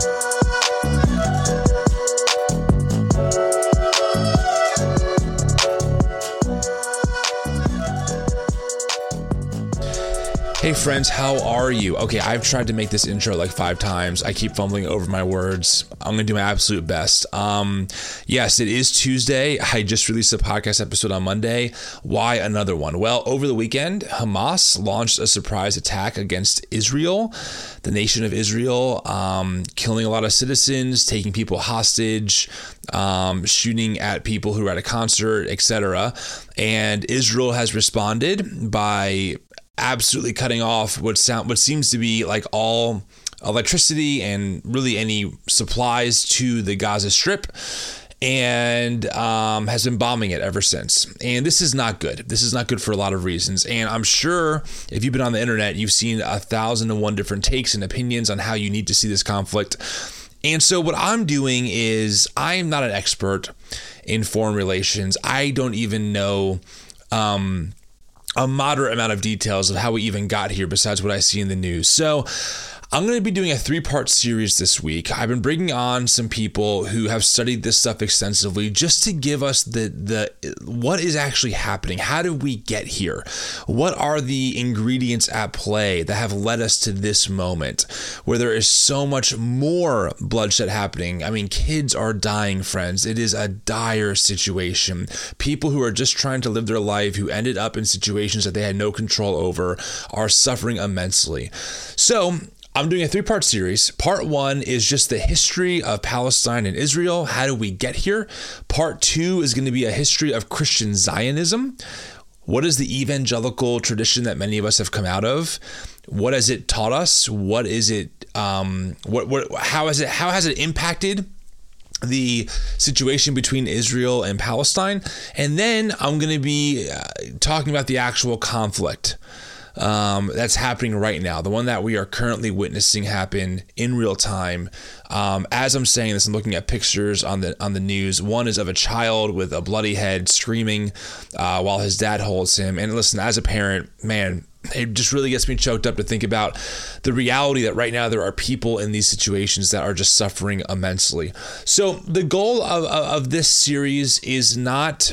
Bye. Hey friends, how are you? Okay, I've tried to make this intro like five times. I keep fumbling over my words. I'm gonna do my absolute best. Um, yes, it is Tuesday. I just released a podcast episode on Monday. Why another one? Well, over the weekend, Hamas launched a surprise attack against Israel, the nation of Israel, um, killing a lot of citizens, taking people hostage, um, shooting at people who were at a concert, etc. And Israel has responded by absolutely cutting off what sound what seems to be like all electricity and really any supplies to the Gaza Strip and um, has been bombing it ever since. And this is not good. This is not good for a lot of reasons. And I'm sure if you've been on the internet, you've seen a thousand and one different takes and opinions on how you need to see this conflict. And so, what I'm doing is, I'm not an expert in foreign relations. I don't even know. Um, a moderate amount of details of how we even got here besides what I see in the news. So, I'm going to be doing a three part series this week. I've been bringing on some people who have studied this stuff extensively just to give us the, the what is actually happening. How did we get here? What are the ingredients at play that have led us to this moment where there is so much more bloodshed happening? I mean, kids are dying, friends. It is a dire situation. People who are just trying to live their life, who ended up in situations that they had no control over, are suffering immensely. So, I'm doing a three part series. Part one is just the history of Palestine and Israel. How do we get here? Part two is going to be a history of Christian Zionism. What is the evangelical tradition that many of us have come out of? What has it taught us? What is it? Um, what, what? How has it? How has it impacted the situation between Israel and Palestine? And then I'm going to be uh, talking about the actual conflict um, that's happening right now, the one that we are currently witnessing happen in real time. Um, as I'm saying this, I'm looking at pictures on the on the news. One is of a child with a bloody head screaming uh, while his dad holds him. And listen, as a parent, man, it just really gets me choked up to think about the reality that right now there are people in these situations that are just suffering immensely. So the goal of, of, of this series is not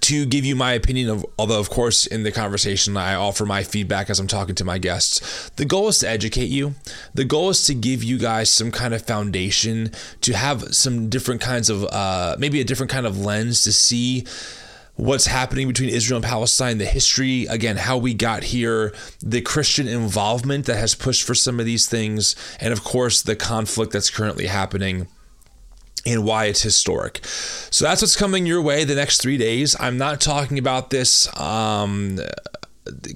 to give you my opinion of although of course in the conversation I offer my feedback as I'm talking to my guests. The goal is to educate you. The goal is to give you guys some kind of foundation to have some different kinds of uh, maybe a different kind of lens to see what's happening between Israel and Palestine, the history, again, how we got here, the Christian involvement that has pushed for some of these things, and of course, the conflict that's currently happening and why it's historic. So that's what's coming your way the next three days. I'm not talking about this um,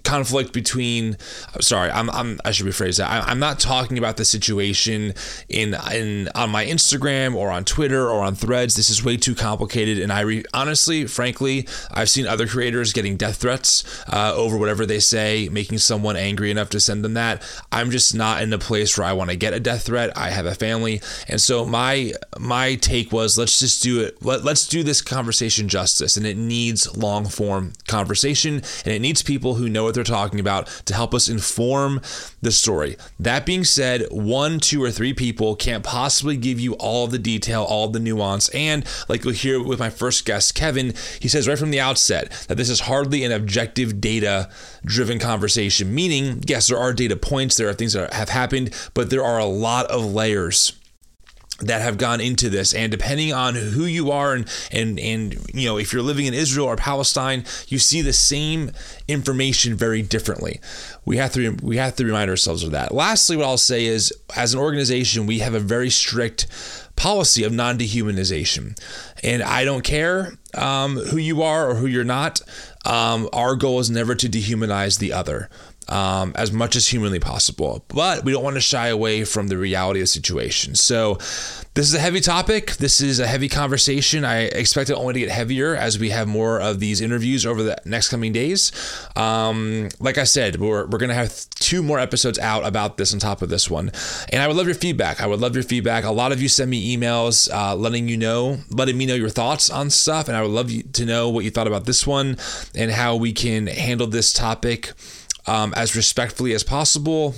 conflict between sorry I'm, I'm I should rephrase that. I, am not talking about the situation in in on my Instagram or on Twitter or on threads. This is way too complicated. And I re, honestly frankly I've seen other creators getting death threats uh, over whatever they say making someone angry enough to send them that. I'm just not in a place where I want to get a death threat. I have a family. And so my my take was let's just do it let, let's do this conversation justice. And it needs long form conversation and it needs people who know what they're talking about to help us inform the story. That being said, one, two, or three people can't possibly give you all the detail, all the nuance. And like you'll hear with my first guest, Kevin, he says right from the outset that this is hardly an objective data driven conversation, meaning, yes, there are data points, there are things that have happened, but there are a lot of layers that have gone into this. And depending on who you are and and and you know if you're living in Israel or Palestine you see the same information very differently. We have to we have to remind ourselves of that. Lastly what I'll say is as an organization we have a very strict policy of non-dehumanization. And I don't care um, who you are or who you're not um, our goal is never to dehumanize the other um, as much as humanly possible. But we don't want to shy away from the reality of the situation. So, this is a heavy topic. This is a heavy conversation. I expect it only to get heavier as we have more of these interviews over the next coming days. Um, like I said, we're, we're going to have two more episodes out about this on top of this one. And I would love your feedback. I would love your feedback. A lot of you send me emails uh, letting you know, letting me know your thoughts on stuff. And I would love you to know what you thought about this one and how we can handle this topic um, as respectfully as possible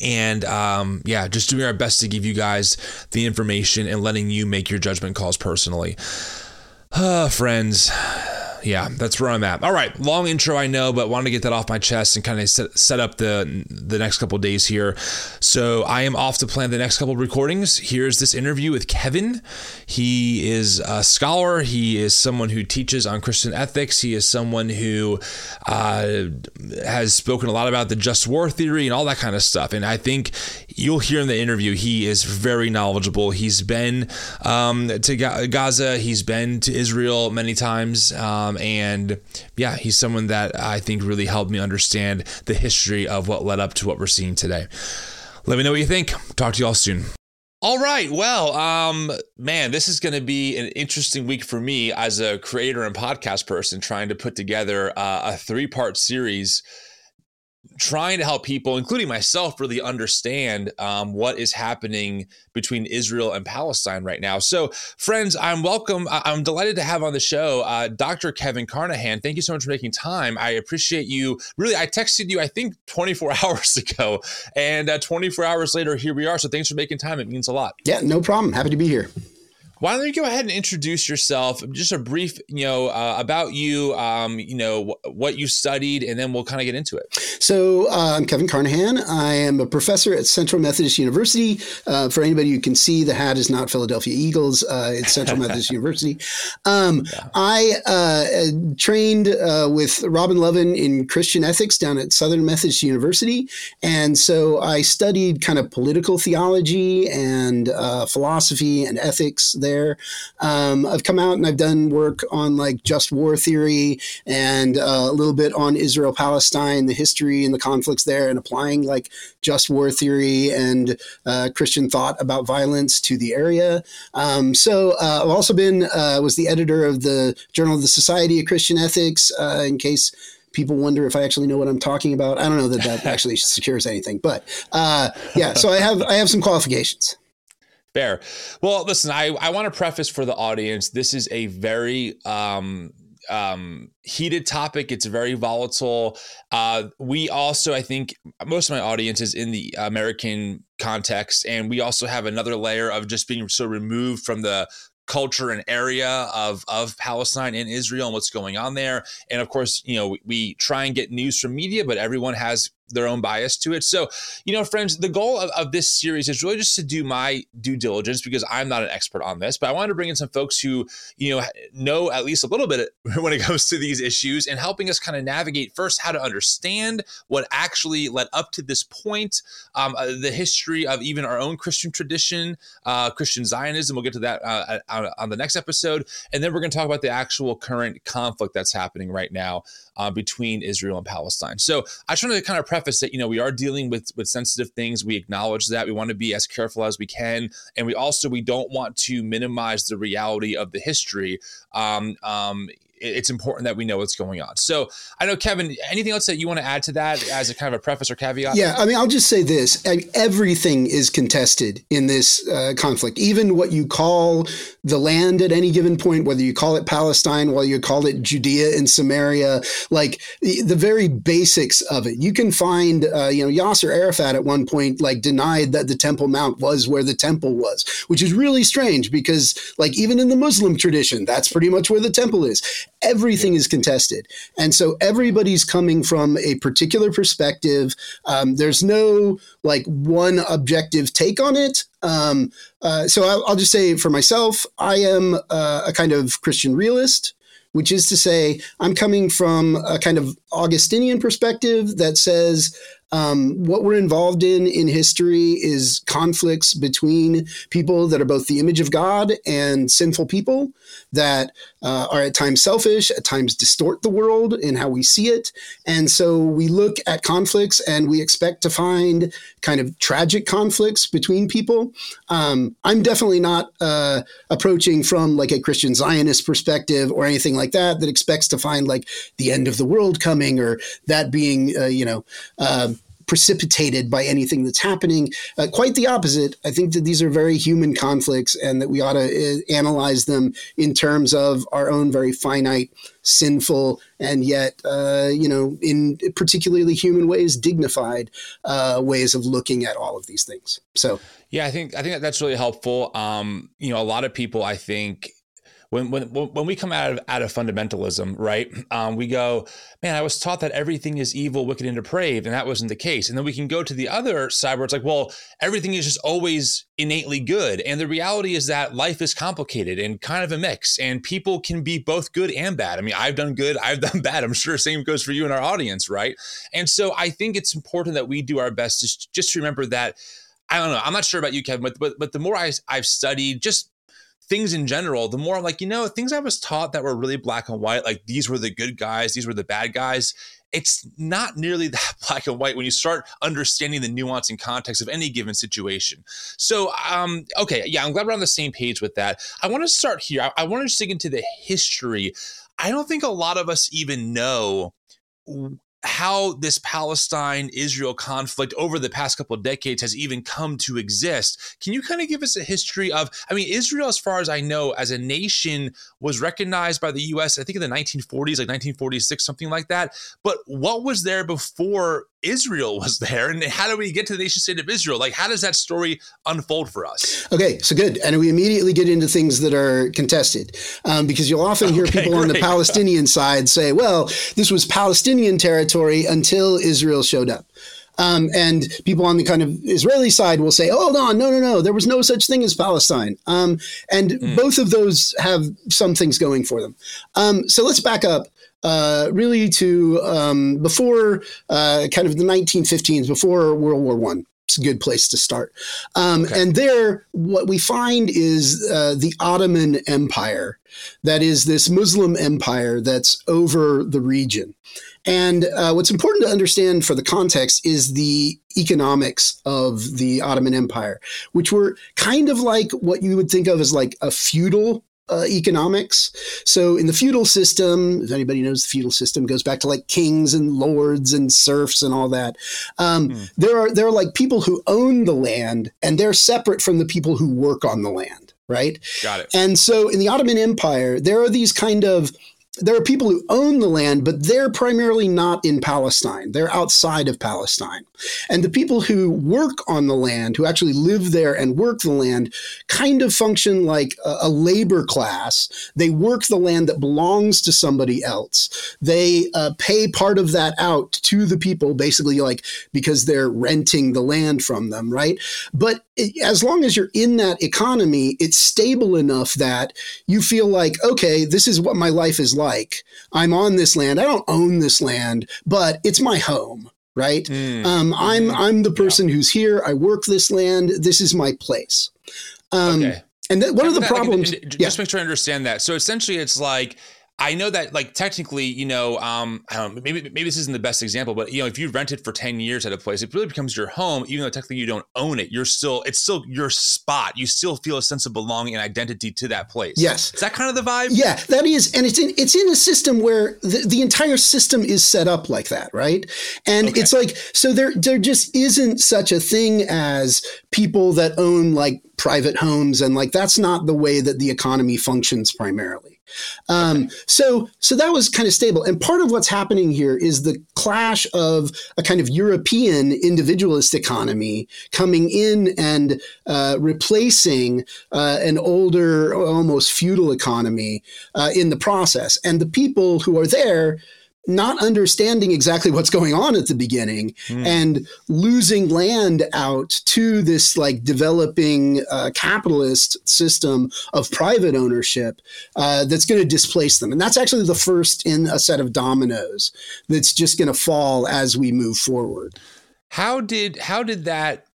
and um, yeah, just doing our best to give you guys the information and letting you make your judgment calls personally. Uh, friends, yeah, that's where I'm at. All right, long intro, I know, but wanted to get that off my chest and kind of set, set up the the next couple days here. So I am off to plan the next couple recordings. Here's this interview with Kevin. He is a scholar. He is someone who teaches on Christian ethics. He is someone who uh, has spoken a lot about the just war theory and all that kind of stuff. And I think you'll hear in the interview he is very knowledgeable. He's been um, to Gaza. He's been to Israel many times. Um, and yeah, he's someone that I think really helped me understand the history of what led up to what we're seeing today. Let me know what you think. Talk to you all soon. All right. Well, um, man, this is going to be an interesting week for me as a creator and podcast person trying to put together uh, a three part series trying to help people, including myself, really understand um, what is happening between Israel and Palestine right now. So, friends, I'm welcome. I'm delighted to have on the show uh, Dr. Kevin Carnahan. Thank you so much for making time. I appreciate you. Really, I texted you, I think, 24 hours ago, and uh, 24 hours later, here we are. So, thanks for making time. It means a lot. Yeah, no problem. Happy to be here. Why don't you go ahead and introduce yourself? Just a brief, you know, uh, about you, um, you know, what you studied, and then we'll kind of get into it. So uh, I'm Kevin Carnahan. I am a professor at Central Methodist University. Uh, for anybody who can see, the hat is not Philadelphia Eagles; uh, it's Central Methodist University. Um, yeah. I uh, trained uh, with Robin Lovin in Christian ethics down at Southern Methodist University, and so I studied kind of political theology and philosophy and ethics. There there. Um, I've come out and I've done work on like just war theory and uh, a little bit on Israel Palestine, the history and the conflicts there, and applying like just war theory and uh, Christian thought about violence to the area. Um, so uh, I've also been uh, was the editor of the Journal of the Society of Christian Ethics. Uh, in case people wonder if I actually know what I'm talking about. I don't know that that actually secures anything, but uh, yeah. So I have I have some qualifications. Fair. Well, listen, I, I want to preface for the audience this is a very um, um, heated topic. It's very volatile. Uh, we also, I think, most of my audience is in the American context, and we also have another layer of just being so removed from the culture and area of of Palestine and Israel and what's going on there. And of course, you know, we, we try and get news from media, but everyone has their own bias to it. So, you know, friends, the goal of, of, this series is really just to do my due diligence because I'm not an expert on this, but I wanted to bring in some folks who, you know, know at least a little bit when it comes to these issues and helping us kind of navigate first how to understand what actually led up to this point, um, uh, the history of even our own Christian tradition, uh, Christian Zionism. We'll get to that uh, on, the next episode. And then we're going to talk about the actual current conflict that's happening right now uh, between Israel and Palestine. So I just wanted to kind of preface that you know we are dealing with with sensitive things. We acknowledge that we want to be as careful as we can, and we also we don't want to minimize the reality of the history. Um, um, it's important that we know what's going on. So I know, Kevin, anything else that you want to add to that as a kind of a preface or caveat? Yeah, I mean, I'll just say this everything is contested in this uh, conflict, even what you call the land at any given point, whether you call it Palestine, whether you call it Judea and Samaria, like the, the very basics of it. You can find, uh, you know, Yasser Arafat at one point like denied that the Temple Mount was where the temple was, which is really strange because, like, even in the Muslim tradition, that's pretty much where the temple is everything is contested. And so everybody's coming from a particular perspective. Um, there's no like one objective take on it. Um, uh, so I'll, I'll, just say for myself, I am uh, a kind of Christian realist. Which is to say, I'm coming from a kind of Augustinian perspective that says um, what we're involved in in history is conflicts between people that are both the image of God and sinful people that uh, are at times selfish, at times distort the world in how we see it. And so we look at conflicts and we expect to find kind of tragic conflicts between people. Um, I'm definitely not uh, approaching from like a Christian Zionist perspective or anything like that, that expects to find like the end of the world coming or that being, uh, you know, uh, precipitated by anything that's happening. Uh, quite the opposite. I think that these are very human conflicts and that we ought to uh, analyze them in terms of our own very finite, sinful, and yet, uh, you know, in particularly human ways, dignified uh, ways of looking at all of these things. So, yeah, I think I think that that's really helpful. Um, you know, a lot of people, I think, when when when we come out of out of fundamentalism, right? Um, we go, man, I was taught that everything is evil, wicked, and depraved, and that wasn't the case. And then we can go to the other side where it's like, well, everything is just always innately good, and the reality is that life is complicated and kind of a mix, and people can be both good and bad. I mean, I've done good, I've done bad. I'm sure same goes for you and our audience, right? And so I think it's important that we do our best to just remember that. I don't know. I'm not sure about you, Kevin, but but, but the more I, I've studied just things in general, the more I'm like, you know, things I was taught that were really black and white, like these were the good guys, these were the bad guys. It's not nearly that black and white when you start understanding the nuance and context of any given situation. So, um, okay, yeah, I'm glad we're on the same page with that. I want to start here. I, I want to dig into the history. I don't think a lot of us even know how this Palestine Israel conflict over the past couple of decades has even come to exist. Can you kind of give us a history of, I mean, Israel, as far as I know, as a nation was recognized by the US, I think in the 1940s, like 1946, something like that. But what was there before Israel was there? And how do we get to the nation state of Israel? Like, how does that story unfold for us? Okay, so good. And we immediately get into things that are contested um, because you'll often hear okay, people great. on the Palestinian side say, well, this was Palestinian territory until Israel showed up. Um, and people on the kind of Israeli side will say, "Hold on, no, no, no, there was no such thing as Palestine." Um, and mm. both of those have some things going for them. Um, so let's back up uh, really to um, before uh, kind of the 1915s, before World War One. It's a good place to start. Um, okay. And there, what we find is uh, the Ottoman Empire, that is this Muslim empire that's over the region. And uh, what's important to understand for the context is the economics of the Ottoman Empire, which were kind of like what you would think of as like a feudal uh, economics. So in the feudal system, if anybody knows the feudal system, goes back to like kings and lords and serfs and all that. Um, mm. There are there are like people who own the land, and they're separate from the people who work on the land. Right. Got it. And so in the Ottoman Empire, there are these kind of there are people who own the land, but they're primarily not in Palestine. They're outside of Palestine. And the people who work on the land, who actually live there and work the land, kind of function like a, a labor class. They work the land that belongs to somebody else. They uh, pay part of that out to the people, basically, like because they're renting the land from them, right? But as long as you're in that economy, it's stable enough that you feel like, okay, this is what my life is like. I'm on this land. I don't own this land, but it's my home, right? Mm. Um, I'm mm-hmm. I'm the person yeah. who's here. I work this land. This is my place. Um, okay. And th- one of the problems, just yeah. make sure I understand that. So essentially, it's like I know that like technically, you know, um, I don't know, maybe maybe this isn't the best example, but you know, if you rent it for 10 years at a place, it really becomes your home, even though technically you don't own it. You're still it's still your spot. You still feel a sense of belonging and identity to that place. Yes. Is that kind of the vibe? Yeah, that is. And it's in it's in a system where the, the entire system is set up like that, right? And okay. it's like so there there just isn't such a thing as people that own like private homes and like that's not the way that the economy functions primarily. Um, okay. So, so that was kind of stable. And part of what's happening here is the clash of a kind of European individualist economy coming in and uh, replacing uh, an older, almost feudal economy uh, in the process. And the people who are there not understanding exactly what's going on at the beginning mm. and losing land out to this like developing uh, capitalist system of private ownership uh, that's going to displace them. And that's actually the first in a set of dominoes that's just going to fall as we move forward. How did how did that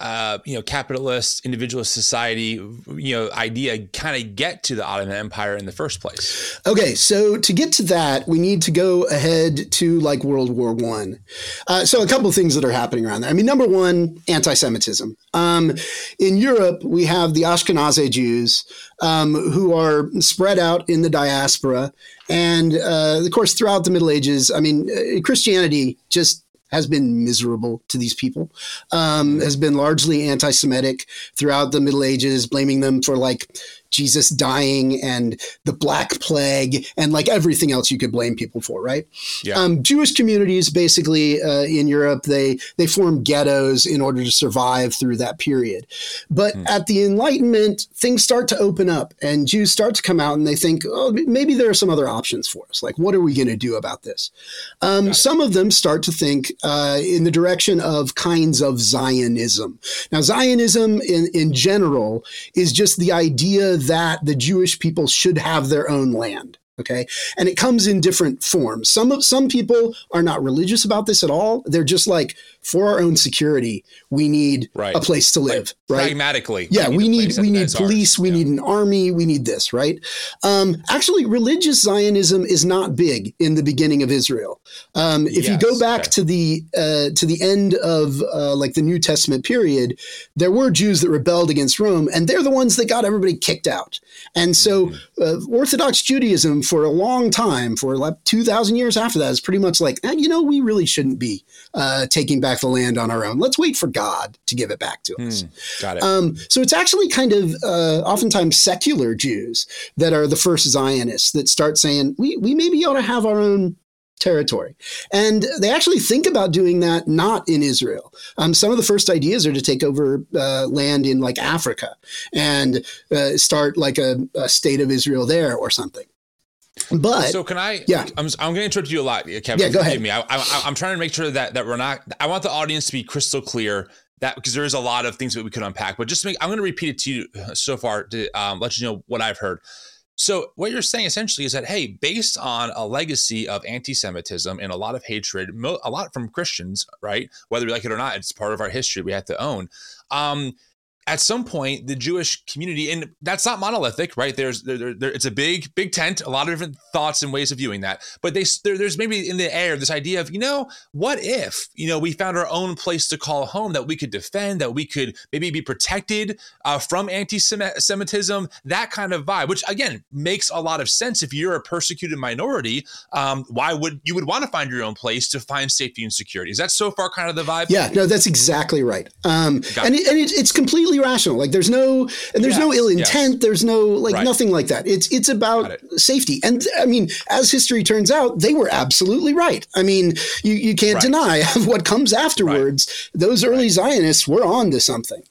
uh, you know, capitalist, individualist society, you know, idea kind of get to the Ottoman Empire in the first place? Okay, so to get to that, we need to go ahead to like World War One. Uh, so a couple of things that are happening around there. I mean, number one, anti-Semitism. Um, in Europe, we have the Ashkenazi Jews um, who are spread out in the diaspora, and uh, of course, throughout the Middle Ages, I mean, uh, Christianity just has been miserable to these people, um, has been largely anti Semitic throughout the Middle Ages, blaming them for like Jesus dying and the Black Plague and like everything else you could blame people for, right? Yeah. Um, Jewish communities basically uh, in Europe they they form ghettos in order to survive through that period. But mm. at the Enlightenment, things start to open up and Jews start to come out and they think, oh, maybe there are some other options for us. Like, what are we going to do about this? Um, some of them start to think uh, in the direction of kinds of Zionism. Now, Zionism in in general is just the idea that the Jewish people should have their own land. Okay. And it comes in different forms. Some some people are not religious about this at all. They're just like, for our own security, we need right. a place to live. Like, right. Pragmatically. Yeah, we need we need police, we yeah. need an army, we need this, right? Um, actually, religious Zionism is not big in the beginning of Israel. Um, if yes, you go back okay. to the uh, to the end of uh, like the New Testament period, there were Jews that rebelled against Rome, and they're the ones that got everybody kicked out. And so, mm-hmm. uh, Orthodox Judaism for a long time, for like 2,000 years after that, is pretty much like, eh, you know, we really shouldn't be uh, taking back the land on our own. Let's wait for God to give it back to us. Hmm, got it. Um, so it's actually kind of uh, oftentimes secular Jews that are the first Zionists that start saying, we, we maybe ought to have our own territory. And they actually think about doing that not in Israel. Um, some of the first ideas are to take over uh, land in like Africa and uh, start like a, a, state of Israel there or something. But so can I? Yeah, I'm, I'm going to interrupt you a lot, Kevin. Yeah, go ahead. Me, I, I, I'm trying to make sure that that we're not. I want the audience to be crystal clear that because there is a lot of things that we could unpack. But just make, I'm going to repeat it to you so far to um, let you know what I've heard. So what you're saying essentially is that hey, based on a legacy of anti-Semitism and a lot of hatred, a lot from Christians, right? Whether we like it or not, it's part of our history. We have to own. Um, at some point the jewish community and that's not monolithic right? There's there, there, it's a big big tent a lot of different thoughts and ways of viewing that. But they there, there's maybe in the air this idea of you know what if you know we found our own place to call home that we could defend that we could maybe be protected uh, from anti-semitism that kind of vibe which again makes a lot of sense. If you're a persecuted minority um, why would you would want to find your own place to find safety and security. Is that so far kind of the vibe? Yeah no that's exactly right. Um, and, it, and it, it's completely completely rational. Like there's no and there's yes, no ill intent. Yes. There's no like right. nothing like that. It's it's about it. safety. And I mean, as history turns out, they were absolutely right. I mean, you you can't right. deny what comes afterwards. Right. Those early Zionists were on to something.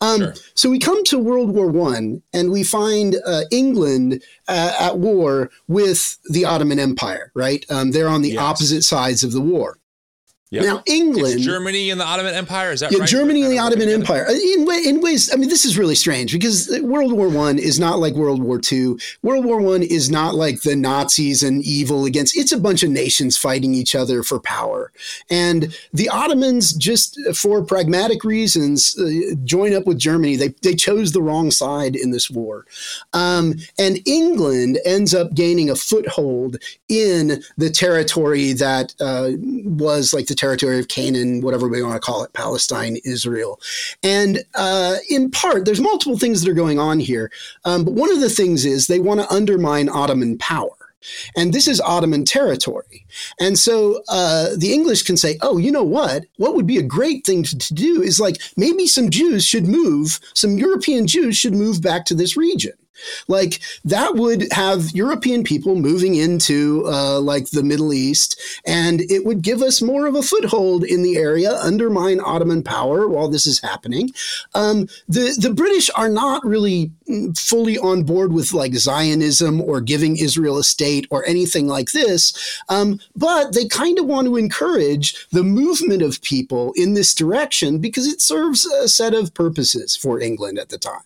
Um, sure. So we come to World War One, and we find uh, England uh, at war with the Ottoman Empire. Right, um, they're on the yes. opposite sides of the war. Yep. Now, England, it's Germany and the Ottoman Empire, is that yeah, right? Germany and the Ottoman Empire. In, in ways, I mean, this is really strange because World War One is not like World War Two. World War One is not like the Nazis and evil against. It's a bunch of nations fighting each other for power, and the Ottomans just for pragmatic reasons uh, join up with Germany. They they chose the wrong side in this war, um, and England ends up gaining a foothold in the territory that uh, was like the territory of Canaan, whatever we want to call it, Palestine, Israel. And uh, in part, there's multiple things that are going on here. Um, but one of the things is they want to undermine Ottoman power. And this is Ottoman territory. And so uh, the English can say, oh, you know what? What would be a great thing to, to, do is like maybe some Jews should move, some European Jews should move back to this region. Like that would have European people moving into uh, like the Middle East, and it would give us more of a foothold in the area, undermine Ottoman power while this is happening. Um, the the British are not really mm, fully on board with like Zionism or giving Israel a state or anything like this, um, but they kind of want to encourage the movement of people in this direction because it serves a set of purposes for England at the time.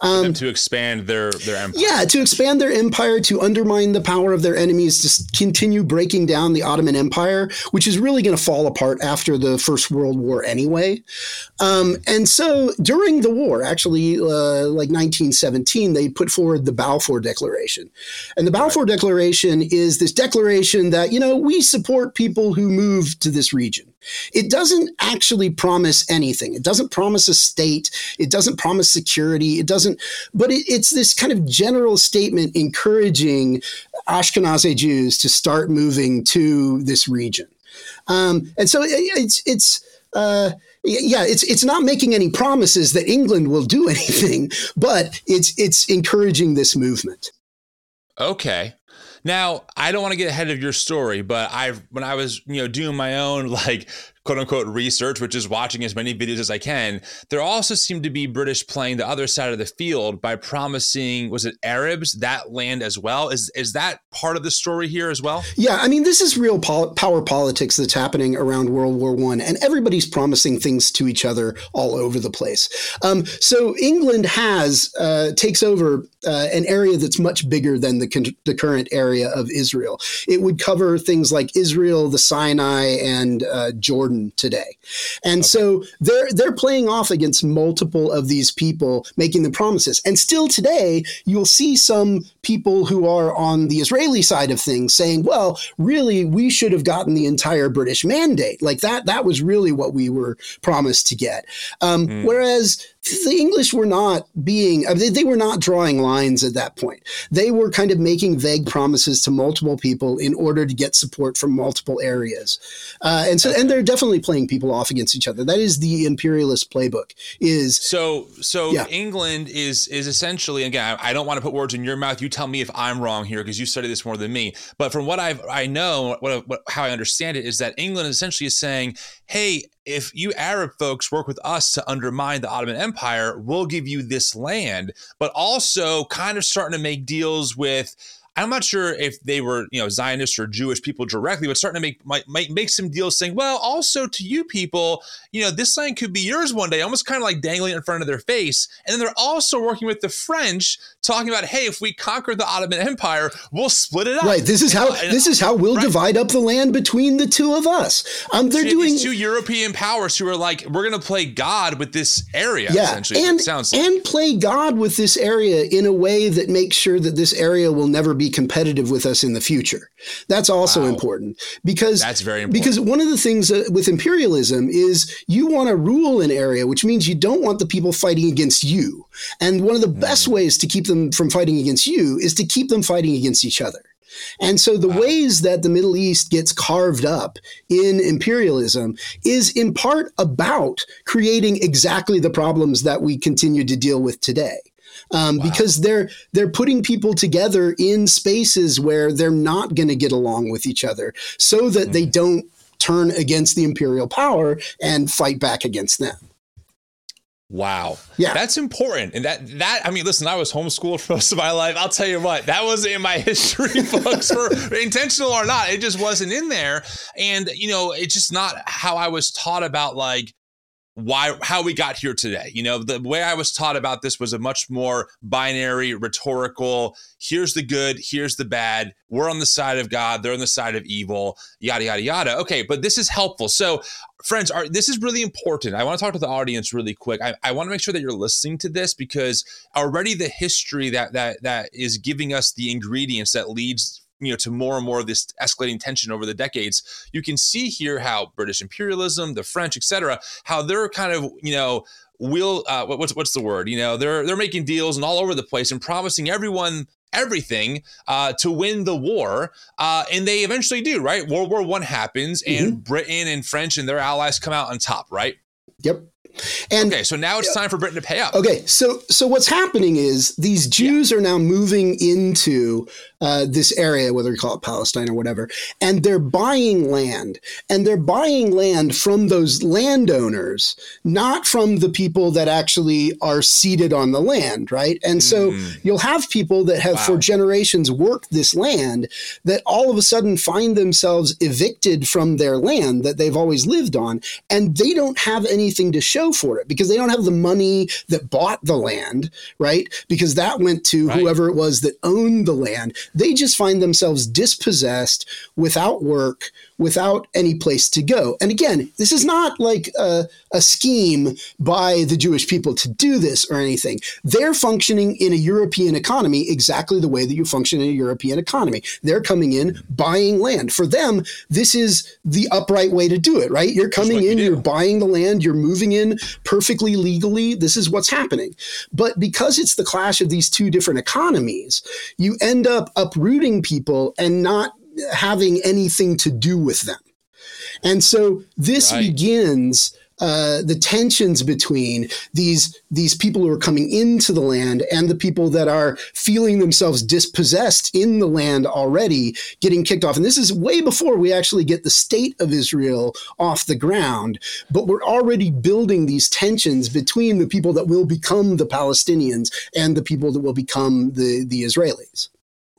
Um, to expand their their empire. Yeah, to expand their empire, to undermine the power of their enemies, to continue breaking down the Ottoman Empire, which is really going to fall apart after the First World War anyway. Um, and so during the war, actually, uh, like 1917, they put forward the Balfour Declaration, and the Balfour right. Declaration is this declaration that you know we support people who move to this region. It doesn't actually promise anything. It doesn't promise a state. It doesn't promise security. It doesn't, but it, it's this kind of general statement encouraging Ashkenazi Jews to start moving to this region. Um, and so it, it's it's uh, yeah, it's it's not making any promises that England will do anything, but it's it's encouraging this movement. Okay. Now, I don't want to get ahead of your story, but I when I was, you know, doing my own like quote unquote research, which is watching as many videos as I can, there also seemed to be British playing the other side of the field by promising, was it Arabs that land as well? Is is that part of the story here as well? Yeah, I mean, this is real pol- power politics that's happening around World War One, and everybody's promising things to each other all over the place. Um, so England has uh, takes over uh, an area that's much bigger than the, con- the current area of Israel. It would cover things like Israel, the Sinai, and uh, Jordan today. And okay. so they're they're playing off against multiple of these people making the promises. And still today, you'll see some people who are on the Israeli side of things saying, well, really, we should have gotten the entire British mandate. Like that, that was really what we were promised to get. Um, mm. Whereas the English were not being, they, they were not drawing lines at that point. They were kind of making vague promises to multiple people in order to get support from multiple areas. Uh, and so, and they're definitely playing people off against each other. That is the imperialist playbook is. So, so yeah. England is, is essentially, again, I don't want to put words in your mouth. You tell me if I'm wrong here because you study this more than me. But from what I've, I know, what, what, how I understand it is that England essentially is saying, hey, if you Arab folks work with us to undermine the Ottoman Empire, we'll give you this land, but also kind of starting to make deals with I'm not sure if they were, you know, Zionists or Jewish people directly, but starting to make might, might make some deals saying, well, also to you people, you know, this land could be yours one day, almost kind of like dangling in front of their face. And then they're also working with the French, talking about, hey, if we conquer the Ottoman Empire, we'll split it up. Right. This is how and, this is how we'll right. divide up the land between the two of us. Um, they're so doing two European powers who are like, we're going to play God with this area. Yeah, and sounds like. and play God with this area in a way that makes sure that this area will never be competitive with us in the future. That's also wow. important because that's very important. Because one of the things with imperialism is you want to rule an area, which means you don't want the people fighting against you. And one of the mm. best ways to keep them from fighting against you is to keep them fighting against each other. And so the wow. ways that the Middle East gets carved up in imperialism is in part about creating exactly the problems that we continue to deal with today um, wow. because they're they're putting people together in spaces where they're not going to get along with each other, so that mm. they don't turn against the imperial power and fight back against them. Wow. Yeah. That's important. And that that I mean, listen, I was homeschooled for most of my life. I'll tell you what, that wasn't in my history books for intentional or not. It just wasn't in there. And you know, it's just not how I was taught about like why how we got here today. You know, the way I was taught about this was a much more binary, rhetorical, here's the good, here's the bad. We're on the side of God, they're on the side of evil, yada yada yada. Okay, but this is helpful. So, friends, are this is really important. I want to talk to the audience really quick. I, I want to make sure that you're listening to this because already the history that that that is giving us the ingredients that leads you know to more and more of this escalating tension over the decades you can see here how british imperialism the french etc how they're kind of you know will uh, what's what's the word you know they're they're making deals and all over the place and promising everyone everything uh, to win the war uh, and they eventually do right world war one happens and mm-hmm. britain and french and their allies come out on top right yep and okay, so now it's time for Britain to pay up. Okay, so so what's happening is these Jews yeah. are now moving into uh, this area, whether you call it Palestine or whatever, and they're buying land, and they're buying land from those landowners, not from the people that actually are seated on the land, right? And so mm. you'll have people that have wow. for generations worked this land that all of a sudden find themselves evicted from their land that they've always lived on, and they don't have anything to show for it because they don't have the money that bought the land, right? Because that went to right. whoever it was that owned the land. They just find themselves dispossessed without work, without any place to go. And again, this is not like a, a, scheme by the Jewish people to do this or anything. They're functioning in a European economy exactly the way that you function in a European economy. They're coming in, buying land. For them, this is the upright way to do it, right? You're coming in, you are buying the land, you're moving in perfectly legally. This is what's happening. But because it's the clash of these two different economies, you end up uprooting people and not having anything to do with them. And so this right. begins uh, the tensions between these these people who are coming into the land and the people that are feeling themselves dispossessed in the land already getting kicked off and this is way before we actually get the state of Israel off the ground but we're already building these tensions between the people that will become the Palestinians and the people that will become the the Israelis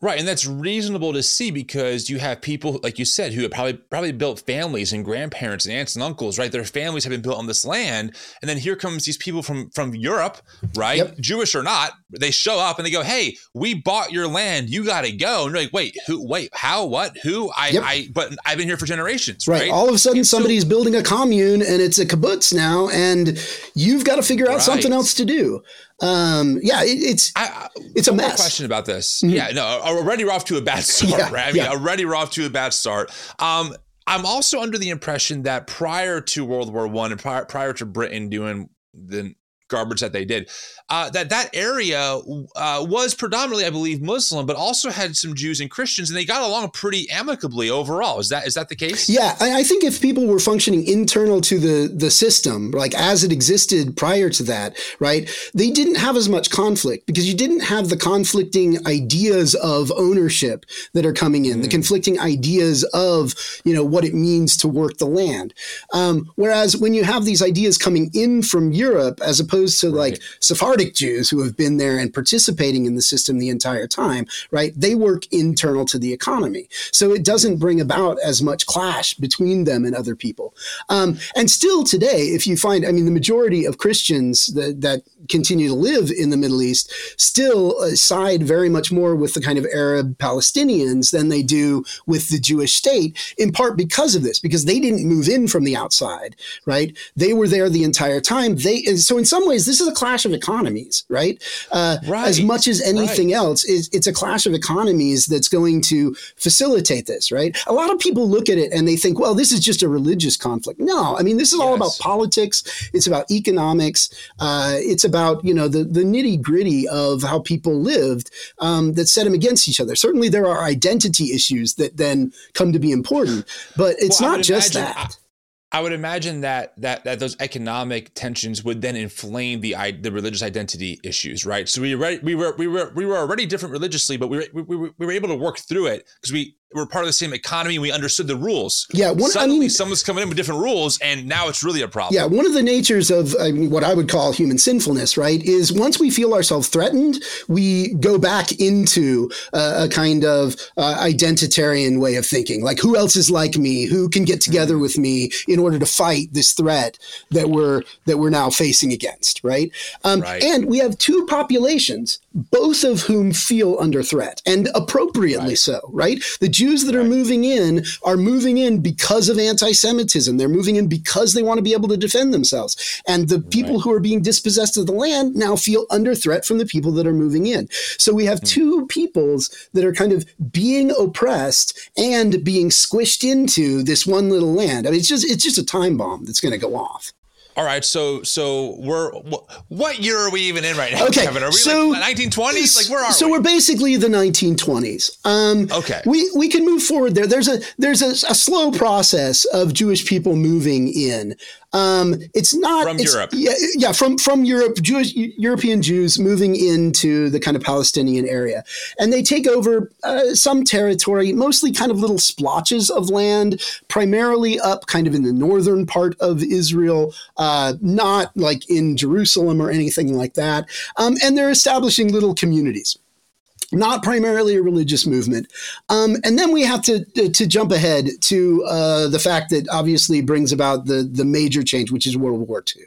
Right, and that's reasonable to see because you have people, like you said, who have probably probably built families and grandparents and aunts and uncles, right? Their families have been built on this land, and then here comes these people from from Europe, right? Yep. Jewish or not, they show up and they go, "Hey, we bought your land, you got to go." And you're like, "Wait, who? Wait, how? What? Who? I, yep. I, but I've been here for generations, right?" right? All of a sudden, and somebody's so, building a commune, and it's a kibbutz now, and you've got to figure out right. something else to do um, yeah, it, it's I, it's a mess. question about this. Mm-hmm. Yeah, no, already we're off to a bad start, yeah, right? I mean, yeah. already we're off to a bad start. Um, I'm also under the impression that prior to World War One and prior, prior to Britain doing the garbage that they did. Uh, that that area uh, was predominantly, I believe, Muslim, but also had some Jews and Christians, and they got along pretty amicably overall. Is that is that the case? Yeah, I, I think if people were functioning internal to the the system, like as it existed prior to that, right, they didn't have as much conflict because you didn't have the conflicting ideas of ownership that are coming in, mm. the conflicting ideas of you know what it means to work the land. Um, whereas when you have these ideas coming in from Europe, as opposed opposed to right. like Sephardic Jews who have been there and participating in the system the entire time, right? They work internal to the economy. So it doesn't bring about as much clash between them and other people. Um, and still today, if you find, I mean, the majority of Christians that, that continue to live in the Middle East still uh, side very much more with the kind of Arab Palestinians than they do with the Jewish state, in part because of this, because they didn't move in from the outside, right? They were there the entire time. They so in some ways this is a clash of economies, right? Uh, right. As much as anything right. else, is it's a clash of economies that's going to facilitate this, right? A lot of people look at it and they think, well, this is just a religious conflict. No, I mean this is yes. all about politics. It's about economics. Uh, it's about you know the the nitty gritty of how people lived um, that set them against each other. Certainly, there are identity issues that then come to be important, but it's well, not just imagine, that. I would imagine that that that those economic tensions would then inflame the the religious identity issues, right? So we were we were we were we were already different religiously, but we were we, we, we were able to work through it because we we're part of the same economy. We understood the rules. Yeah, one, suddenly I mean, someone's coming in with different rules, and now it's really a problem. Yeah, one of the natures of I mean, what I would call human sinfulness, right, is once we feel ourselves threatened, we go back into uh, a kind of uh, identitarian way of thinking. Like, who else is like me? Who can get together with me in order to fight this threat that we're that we're now facing against, right? Um, right. And we have two populations, both of whom feel under threat, and appropriately right. so, right? The Jews that right. are moving in are moving in because of anti Semitism. They're moving in because they want to be able to defend themselves. And the people right. who are being dispossessed of the land now feel under threat from the people that are moving in. So we have mm. two peoples that are kind of being oppressed and being squished into this one little land. I mean, it's just it's just a time bomb that's going to go off. All right, so so we're what year are we even in right now, okay, Kevin? Are we so, like 1920s? Like where are so we? So we're basically the 1920s. Um, okay, we we can move forward there. There's a there's a, a slow process of Jewish people moving in. Um, it's not from it's, Europe. Yeah, yeah, from from Europe, Jewish European Jews moving into the kind of Palestinian area, and they take over uh, some territory, mostly kind of little splotches of land, primarily up kind of in the northern part of Israel, uh, not like in Jerusalem or anything like that. Um, and they're establishing little communities not primarily a religious movement. Um, and then we have to, to, jump ahead to uh, the fact that obviously brings about the, the major change, which is World War II.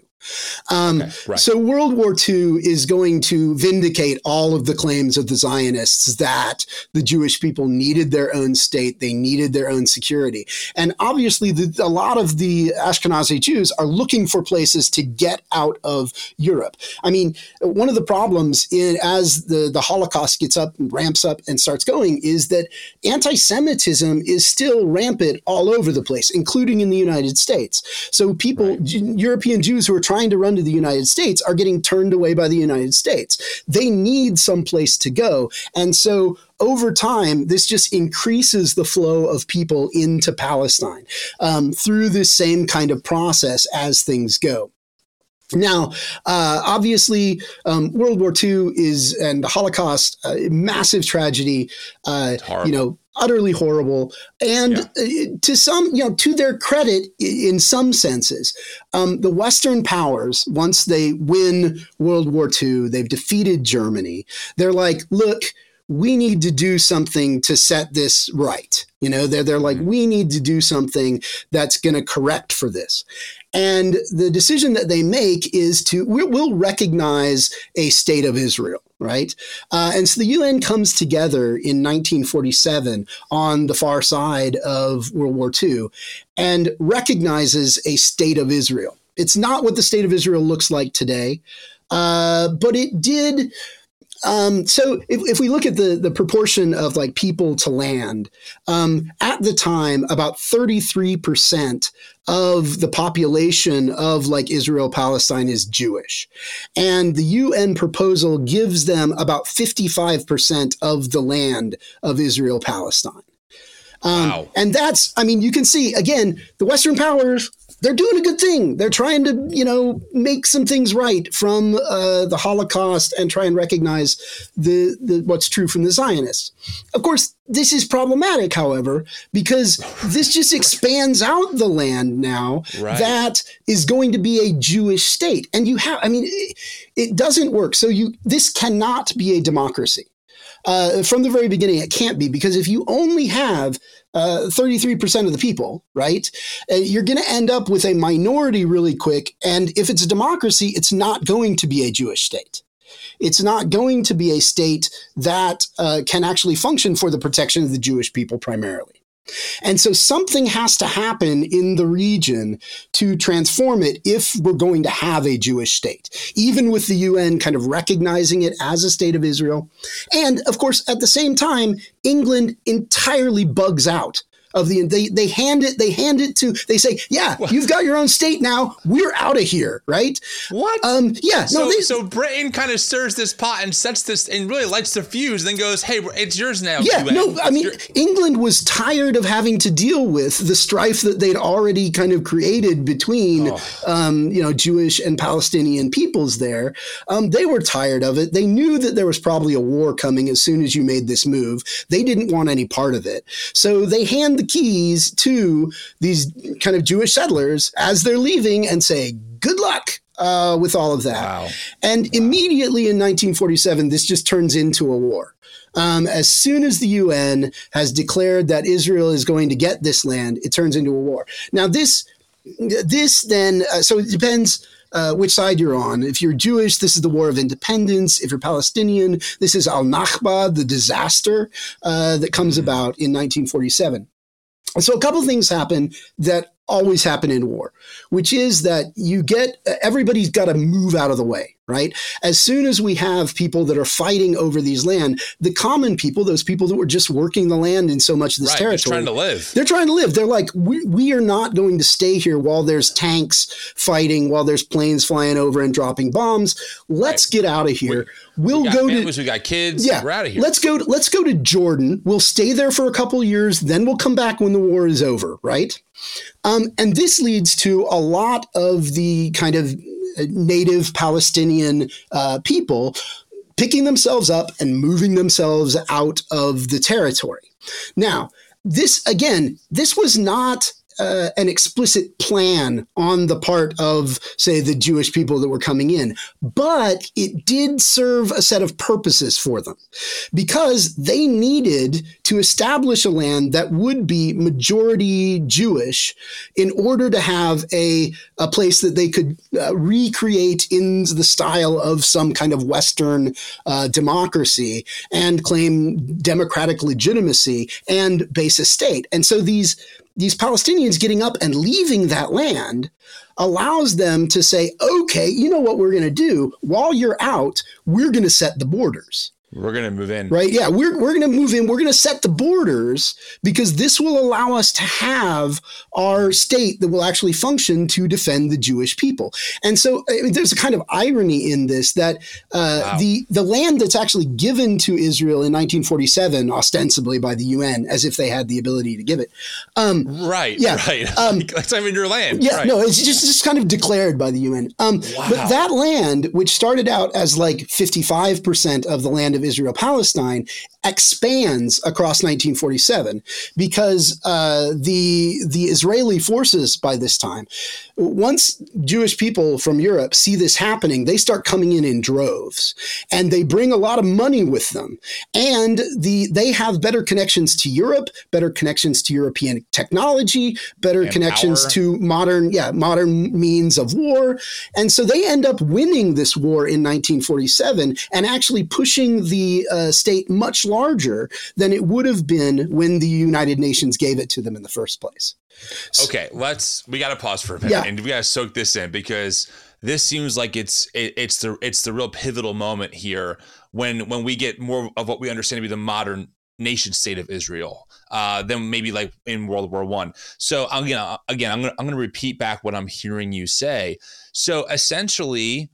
Um, okay, right. So World War II is going to vindicate all of the claims of the Zionists that the Jewish people needed their own state, they needed their own security, and obviously the, a lot of the Ashkenazi Jews are looking for places to get out of Europe. I mean, one of the problems in, as the the Holocaust gets up, and ramps up, and starts going is that anti-Semitism is still rampant all over the place, including in the United States. So people, right. European Jews who are trying to run to the United States are getting turned away by the United States. They need some place to go. And so over time, this just increases the flow of people into Palestine um, through this same kind of process as things go. Now, uh, obviously, um, World War II is and the Holocaust, uh, massive tragedy. Uh, you know, utterly horrible. And yeah. Uh, to some, you know, to their credit, in some senses, um, the Western powers, once they win World War II, they've defeated Germany. They're like, look, we need to do something to set this right. You know, they're, they're like, mm-hmm. we need to do something that's going to correct for this. And the decision that they make is to, we'll recognize a state of Israel right? Uh, and so the UN comes together in 1947 on the far side of World War II and recognizes a state of Israel. It's not what the state of Israel looks like today, uh, but it did um, so if, if, we look at the, the proportion of like people to land, um, at the time, about 33% of the population of like Israel Palestine is Jewish. And the UN proposal gives them about 55% of the land of Israel Palestine. Um, wow. And that's, I mean, you can see again, the Western powers they're doing a good thing. They're trying to, you know, make some things right from uh, the Holocaust and try and recognize the, the what's true from the Zionists. Of course, this is problematic, however, because this just expands out the land now right. that is going to be a Jewish state, and you have, I mean, it, it doesn't work. So you, this cannot be a democracy. Uh, from the very beginning, it can't be because if you only have uh, 33% of the people, right? Uh, you're going to end up with a minority really quick. And if it's a democracy, it's not going to be a Jewish state. It's not going to be a state that uh, can actually function for the protection of the Jewish people primarily. And so something has to happen in the region to transform it if we're going to have a Jewish state, even with the UN kind of recognizing it as a state of Israel. And of course, at the same time, England entirely bugs out of the they they hand it they hand it to they say yeah what? you've got your own state now. We're out of here right? What? Um yeah so, no they, so Britain kind of stirs this pot and sets this and really lights the fuse then goes hey it's yours now yeah no I mean your- England was tired of having to deal with the strife that they'd already kind of created between oh. um you know Jewish and Palestinian peoples there. Um they were tired of it. They knew that there was probably a war coming as soon as you made this move. They didn't want any part of it. So they hand the keys to these kind of Jewish settlers as they're leaving and say, good luck. Uh, with all of that. Wow. And wow. immediately in 1947, this just turns into a war. Um, as soon as the UN has declared that Israel is going to get this land, it turns into a war. Now, this, this then, uh, so it depends. Uh, which side you're on. If you're Jewish, this is the War of Independence. If you're Palestinian, this is Al Nakba, the disaster uh, that comes about in 1947. So a couple things happen that always happen in war, which is that you get everybody's got to move out of the way right? As soon as we have people that are fighting over these land, the common people, those people that were just working the land in so much of this right, territory, trying to live. They're trying to live. They're like, we, we are not going to stay here while there's tanks fighting, while there's planes flying over and dropping bombs. Let's right. get out of here. We, we'll we go families, to we got kids. Yeah, we're out of here. Let's go. To, let's go to Jordan. We'll stay there for a couple years. Then we'll come back when the war is over. Right. Um, and this leads to a lot of the kind of native Palestinian uh, people picking themselves up and moving themselves out of the territory. Now, this again, this was not uh, an explicit plan on the part of, say, the Jewish people that were coming in, but it did serve a set of purposes for them because they needed to establish a land that would be majority Jewish in order to have a, a place that they could uh, recreate in the style of some kind of Western uh, democracy and claim democratic legitimacy and base a state. And so these these Palestinians getting up and leaving that land allows them to say, okay, you know what we're going to do? While you're out, we're going to set the borders. We're going to move in. Right. Yeah. We're, we're going to move in. We're going to set the borders because this will allow us to have our state that will actually function to defend the Jewish people. And so I mean, there's a kind of irony in this that uh, wow. the, the land that's actually given to Israel in 1947, ostensibly by the UN, as if they had the ability to give it. Um, right. Yeah. Right. Um, like, it's not even your land. Yeah. Right. No, it's just, just kind of declared by the UN. Um, wow. But that land, which started out as like 55% of the land of of Israel Palestine expands across 1947 because uh, the the Israeli forces by this time, once Jewish people from Europe see this happening, they start coming in in droves, and they bring a lot of money with them, and the they have better connections to Europe, better connections to European technology, better and connections power. to modern yeah modern means of war, and so they end up winning this war in 1947 and actually pushing the uh, state much larger than it would have been when the United Nations gave it to them in the first place. Okay, let's we got to pause for a minute yeah. and we got to soak this in because this seems like it's it, it's the it's the real pivotal moment here when when we get more of what we understand to be the modern nation state of Israel uh, than maybe like in World War One. So again, again, I'm gonna I'm gonna repeat back what I'm hearing you say. So essentially,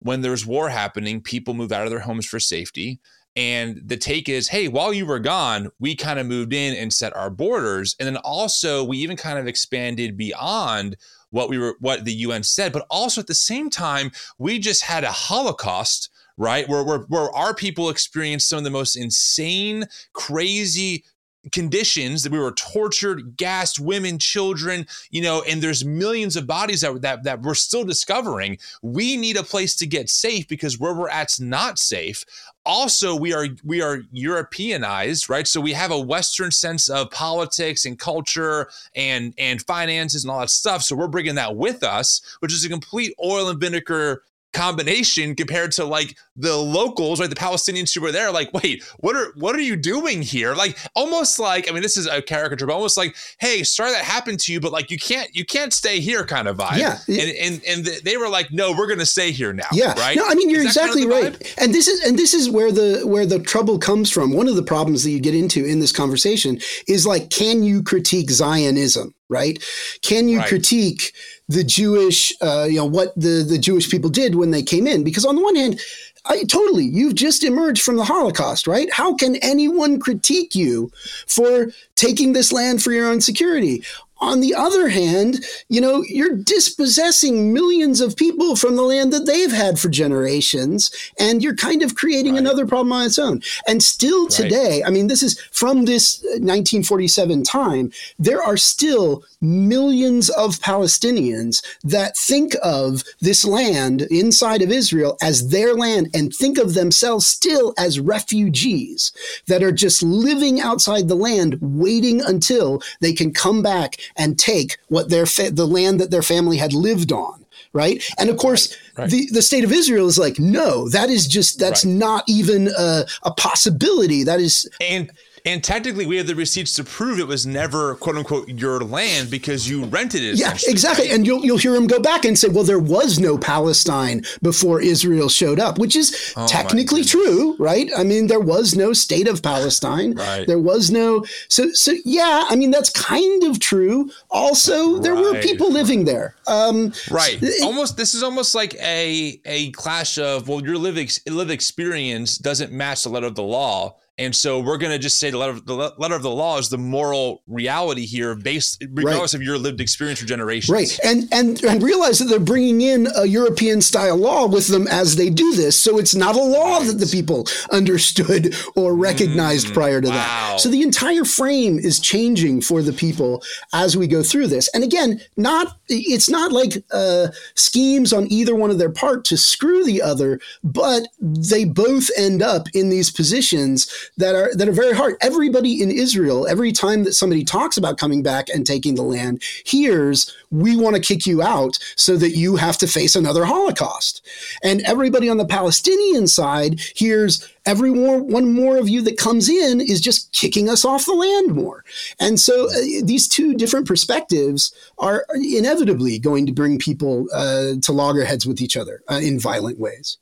when there's war happening, people move out of their homes for safety. And the take is, hey, while you were gone, we kind of moved in and set our borders. And then also we even kind of expanded beyond what we were what the UN said, but also at the same time, we just had a Holocaust, right? Where, where, where our people experienced some of the most insane, crazy conditions that we were tortured, gassed, women, children, you know, and there's millions of bodies that, that that we're still discovering. We need a place to get safe because where we're at's not safe. Also, we are we are Europeanized, right? So we have a Western sense of politics and culture and and finances and all that stuff. So we're bringing that with us, which is a complete oil and vinegar combination compared to like the locals, right? The Palestinians who were there, like, wait, what are what are you doing here? Like almost like, I mean, this is a caricature, but almost like, hey, sorry that happened to you, but like you can't you can't stay here kind of vibe. Yeah. And and and they were like, no, we're gonna stay here now. Yeah. Right. No, I mean you're exactly kind of right. And this is and this is where the where the trouble comes from. One of the problems that you get into in this conversation is like, can you critique Zionism? Right? Can you right. critique the Jewish, uh, you know, what the, the Jewish people did when they came in. Because on the one hand, I, totally, you've just emerged from the Holocaust, right? How can anyone critique you for taking this land for your own security? On the other hand, you know, you're dispossessing millions of people from the land that they've had for generations, and you're kind of creating right. another problem on its own. And still today, right. I mean, this is from this uh, 1947 time, there are still millions of Palestinians that think of this land inside of Israel as their land and think of themselves still as refugees that are just living outside the land, waiting until they can come back and take what their fa- the land that their family had lived on right? And of course, right, right. the the state of Israel is like, no, that is just that's right. not even a, a, possibility. That is and and technically, we have the receipts to prove it was never "quote unquote" your land because you rented it. Yeah, exactly. Right? And you'll you'll hear him go back and say, "Well, there was no Palestine before Israel showed up," which is oh technically true, right? I mean, there was no state of Palestine. Right. There was no. So so yeah, I mean that's kind of true. Also, right. there were people living there. Um, right. So almost. This is almost like a a clash of well, your live ex- live experience doesn't match the letter of the law and so we're going to just say the letter, of, the letter of the law is the moral reality here, based regardless right. of your lived experience for generations. Right, and and and realize that they're bringing in a European style law with them as they do this, so it's not a law right. that the people understood or recognized mm, prior to wow. that. So the entire frame is changing for the people as we go through this. And again, not it's not like uh, schemes on either one of their part to screw the other, but they both end up in these positions that are that are very hard. Everybody in Israel, every time that somebody talks about coming back and taking the land, hears we want to kick you out so that you have to face another Holocaust. And everybody on the Palestinian side hears every more, one more of you that comes in is just kicking us off the land more. And so uh, these two different perspectives are inevitably going to bring people uh, to loggerheads with each other uh, in violent ways.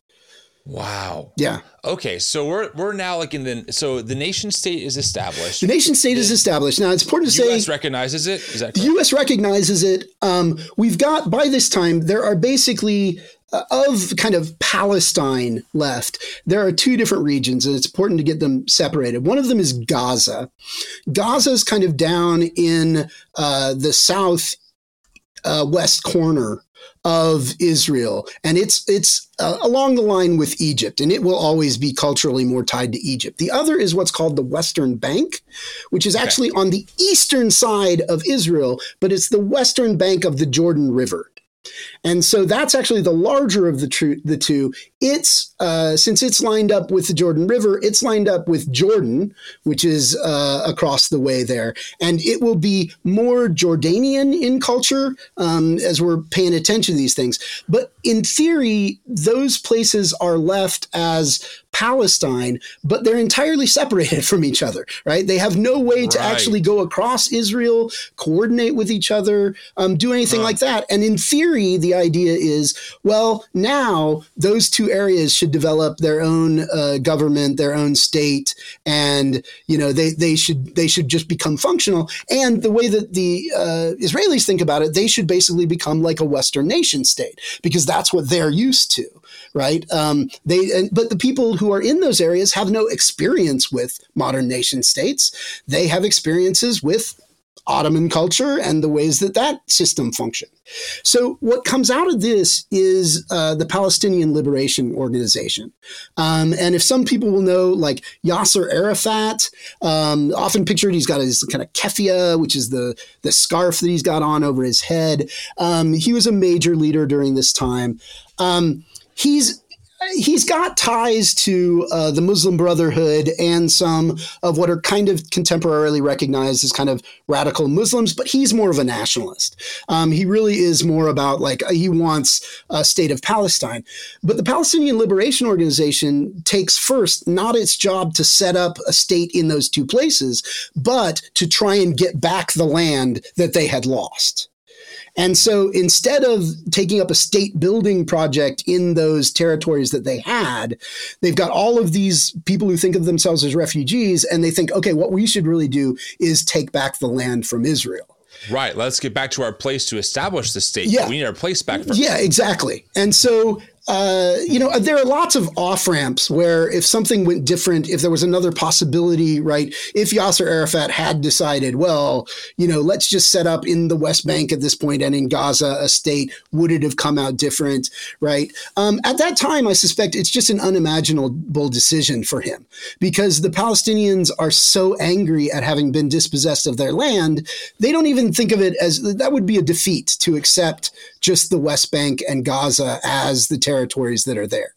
Wow. Yeah. Okay, so we're we're now like in the so the nation state is established. The nation state is established. Now it's important to U.S. say U.S. recognizes it. Is that the? U.S. recognizes it. Um, we've got by this time there are basically uh, of kind of Palestine left. There are two different regions, and it's important to get them separated. One of them is Gaza. Gaza is kind of down in uh, the south uh, west corner of Israel, and it's it's uh, along the line with Egypt, and it will always be culturally more tied to Egypt. The other is what's called the Western Bank, which is actually on the eastern side of Israel, but it's the western bank of the Jordan River. And so that's actually the larger of the, tru- the two. It's uh, since it's lined up with the Jordan River, it's lined up with Jordan, which is uh, across the way there, and it will be more Jordanian in culture um, as we're paying attention to these things. But in theory, those places are left as Palestine, but they're entirely separated from each other, right? They have no way to Right. actually go across Israel, coordinate with each other, um, do anything like that. And in theory, the idea is well, now those two areas should develop their own uh, government, their own state, and you know they they should they should just become functional. And the way that the uh, Israelis think about it, they should basically become like a Western nation state because that's what they're used to, right? Um, they and, but the people who are in those areas have no experience with modern nation states. They have experiences with Ottoman culture and the ways that that system functioned. So, what comes out of this is uh, the Palestinian Liberation Organization. Um, and if some people will know, like Yasser Arafat, um, often pictured, he's got his kind of keffiyeh, which is the, the scarf that he's got on over his head. Um, he was a major leader during this time. Um, he's he's got ties to uh, the Muslim Brotherhood and some of what are kind of contemporarily recognized as kind of radical Muslims, but he's more of a nationalist. Um, he really is more about like he wants a state of Palestine. But the Palestinian Liberation Organization takes first not its job to set up a state in those two places, but to try and get back the land that they had lost. And so instead of taking up a state building project in those territories that they had, they've got all of these people who think of themselves as refugees and they think, okay, what we should really do is take back the land from Israel. Right. Let's get back to our place to establish the state. Yeah. We need our place back first. Yeah, exactly. And so, uh, you know, there are lots of off ramps where if something went different, if there was another possibility, right? If Yasser Arafat had decided, well, you know, let's just set up in the West Bank at this point and in Gaza a state, would it have come out different, right? Um, at that time, I suspect it's just an unimaginable decision for him because the Palestinians are so angry at having been dispossessed of their land, they don't even think of it as that would be a defeat to accept just the West Bank and Gaza as the territories that are there.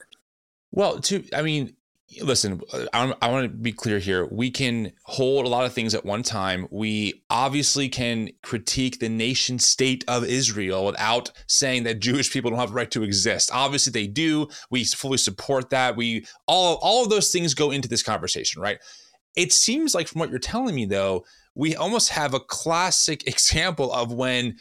Well, to I mean, listen, I, I want to be clear here. We can hold a lot of things at one time. We obviously can critique the nation state of Israel without saying that Jewish people don't have a right to exist. Obviously, they do. We fully support that. We all all of those things go into this conversation, right? It seems like from what you're telling me, though, we almost have a classic example of when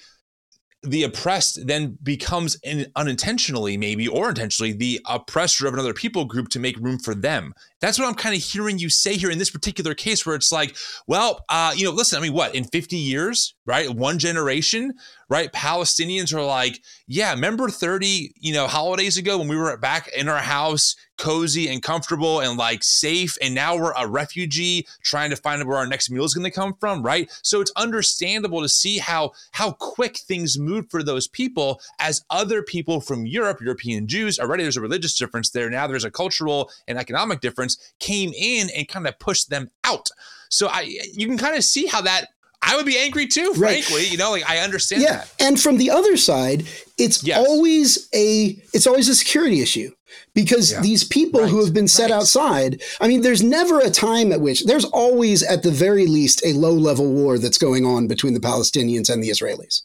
the oppressed then becomes in, unintentionally maybe or intentionally the oppressor of another people group to make room for them that's what i'm kind of hearing you say here in this particular case where it's like well uh, you know listen i mean what in 50 years right one generation right palestinians are like yeah remember 30 you know holidays ago when we were back in our house cozy and comfortable and like safe and now we're a refugee trying to find where our next meal is going to come from right? So it's understandable to see how how quick things move for those people as other people from Europe European Jews already there's a religious difference there now there's a cultural and economic difference came in and kind of pushed them out. So I you can kind of see how that I would be angry too, Right. frankly. You know, like I understand Yeah, that. and from the other side, it's Yes. always a it's always a security issue because Yeah. these people who have been set right. outside. I mean, there's never a time at which there's always, at the very least, a low level war that's going on between the Palestinians and the Israelis.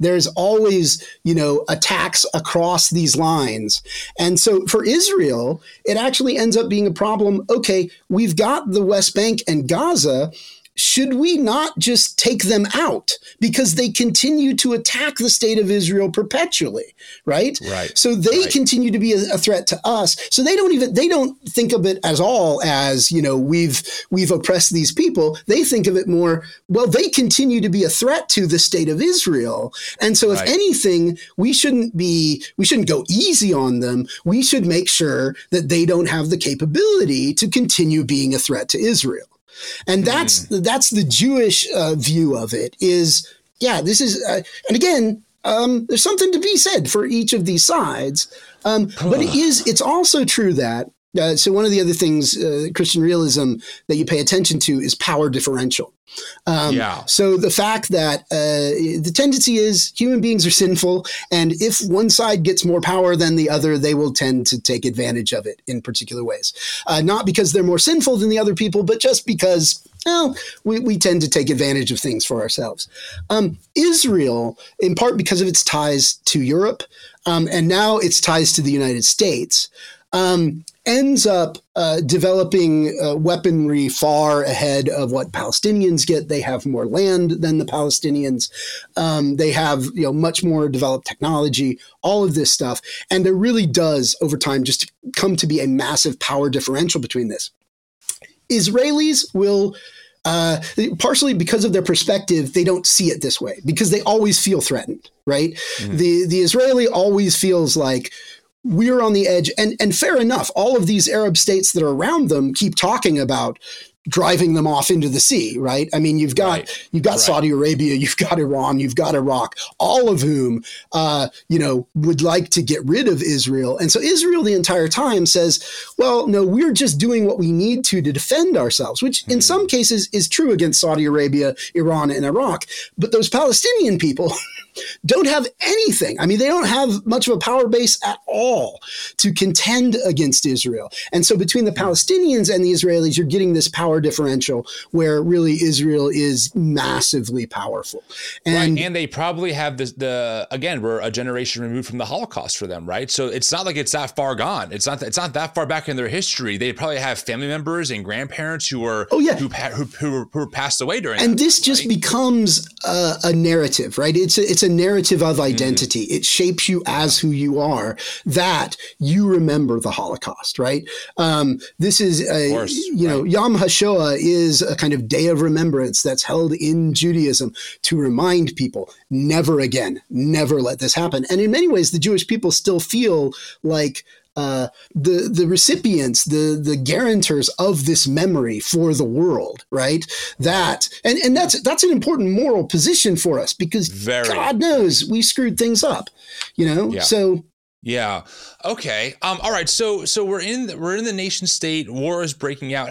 There's always, you know, attacks across these lines, and so for Israel, it actually ends up being a problem. Okay, we've got the West Bank and Gaza should we not just take them out because they continue to attack the state of Israel perpetually, right? Right. So they right. continue to be a, a, threat to us. So they don't even they don't think of it as all as you know we've we've oppressed these people. They think of it more well. They continue to be a threat to the state of Israel, and so if right. anything, we shouldn't be we shouldn't go easy on them. We should make sure that they don't have the capability to continue being a threat to Israel and that's mm. that's the Jewish uh, view of it. Is yeah, this is, uh, and again, um, there's something to be said for each of these sides. Um, but it is it's also true that uh, so one of the other things uh, Christian realism that you pay attention to is power differential. Um, yeah. So the fact that uh, the tendency is human beings are sinful, and if one side gets more power than the other, they will tend to take advantage of it in particular ways. Uh, not because they're more sinful than the other people, but just because well, we, we tend to take advantage of things for ourselves. Um, Israel, in part because of its ties to Europe, um, and now its ties to the United States, um, ends up uh, developing uh, weaponry far ahead of what Palestinians get. They have more land than the Palestinians. Um, they have you know much more developed technology. All of this stuff, and there really does over time just come to be a massive power differential between this. Israelis will. Uh, partially because of their perspective, they don't see it this way because they always feel threatened, right? Mm-hmm. The the Israeli always feels like we're on the edge and and fair enough all of these arab states that are around them keep talking about driving them off into the sea right i mean you've got right. you've got right. saudi arabia you've got iran you've got iraq all of whom uh, you know would like to get rid of israel and so israel the entire time says well no we're just doing what we need to to defend ourselves which in hmm. some cases is true against saudi arabia iran and iraq but those palestinian people don't have anything. I mean, they don't have much of a power base at all to contend against Israel. And so between the hmm. Palestinians and the Israelis, you're getting this power differential where really Israel is massively powerful. And, right. and they probably have this, the, again, we're a generation removed from the Holocaust for them, right? So it's not like it's that far gone. It's not, it's not that far back in their history. They probably have family members and grandparents who were, oh, yeah. who, who, who, who passed away during And this just right? becomes a, a narrative, right? It's a, it's a narrative of mm-hmm. identity. Mm. It shapes you as who you are. That you remember the Holocaust, right? Um, this is a course, you know Yom HaShoah is a kind of day of remembrance that's held in Judaism to remind people never again, never let this happen. And in many ways, the Jewish people still feel like uh, the the recipients, the the guarantors of this memory for the world, right? That and and that's that's an important moral position for us because Very. God knows we screwed things up, you know. Yeah. So yeah. Okay. Um. All right. So so we're in the, we're in the nation state. War is breaking out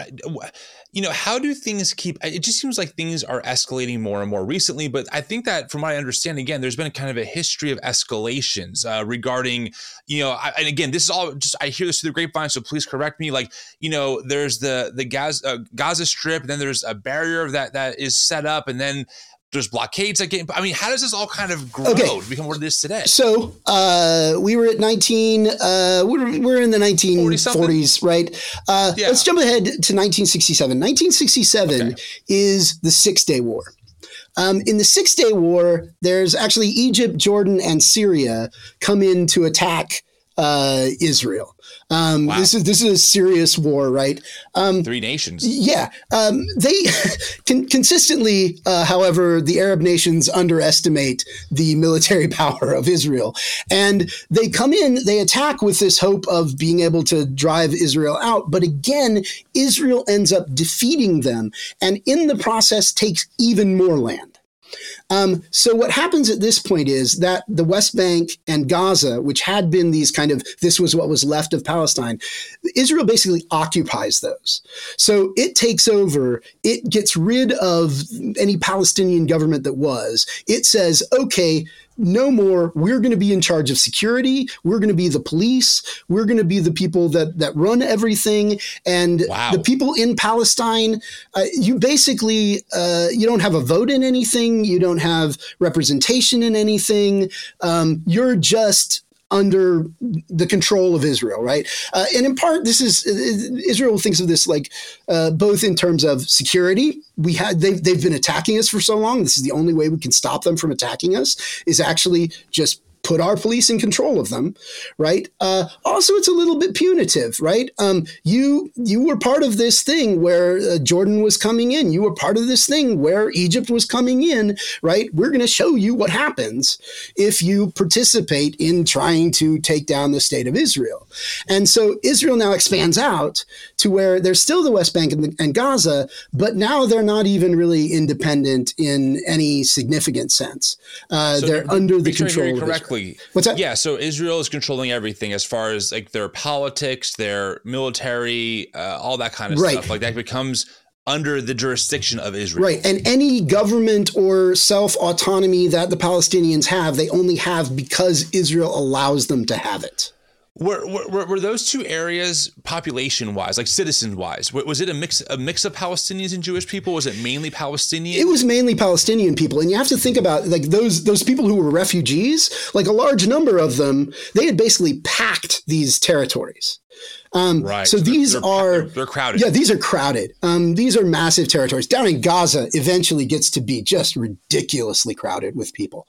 you know, how do things keep? It just seems like things are escalating more and more recently. But I think that, from my understanding, again, there's been a kind of a history of escalations uh, regarding, you know, I, and again, this is all just I hear this through the grapevine, so please correct me. Like, you know, there's the the Gaza, uh, Gaza Strip, then there's a barrier that that is set up, and then there's blockades that get. I mean, how does this all kind of grow okay. to become what it is today? So uh, we were at 19. Uh, we're, we're in the 1940s, right? Uh, yeah. Let's jump ahead to 1967. 1967 okay. is the Six Day War. Um, in the Six Day War, there's actually Egypt, Jordan, and Syria come in to attack uh, Israel. Um, wow. This is this is a serious war, right? Um, Three nations. Yeah, um, they con- consistently, uh, however, the Arab nations underestimate the military power of Israel, and they come in, they attack with this hope of being able to drive Israel out. But again, Israel ends up defeating them, and in the process takes even more land. Um, so what happens at this point is that the West Bank and Gaza, which had been these kind of this was what was left of Palestine, Israel basically occupies those. So it takes over. It gets rid of any Palestinian government that was. It says, okay no more we're going to be in charge of security we're going to be the police we're going to be the people that that run everything and wow. the people in palestine uh, you basically uh, you don't have a vote in anything you don't have representation in anything um, you're just under the control of Israel, right? Uh, and in part, this is Israel thinks of this like uh, both in terms of security. We had they've they've been attacking us for so long. This is the only way we can stop them from attacking us is actually just put our police in control of them, right? Uh, also, it's a little bit punitive, right? Um, you you were part of this thing where uh, Jordan was coming in. You were part of this thing where Egypt was coming in, right? We're going to show you what happens if you participate in trying to take down the state of Israel. And so Israel now expands out to where there's still the West Bank and, the, and Gaza, but now they're not even really independent in any significant sense. Uh, so they're under the control. Correctly exactly. What's that? Yeah, so Israel is controlling everything as far as like their politics, their military, uh, all that kind of right. stuff. Like that becomes under the jurisdiction of Israel. Right. And any government or self autonomy that the Palestinians have, they only have because Israel allows them to have it. Were, were, were those two areas population wise, like citizen wise, was it a mix a mix of Palestinians and Jewish people? Was it mainly Palestinian? It was mainly Palestinian people, and you have to think about like those those people who were refugees. Like a large number of them, they had basically packed these territories. Um, right. So, so these they're, are they're, they're, crowded. Yeah, these are crowded. Um, these are massive territories. Down in Gaza, eventually gets to be just ridiculously crowded with people.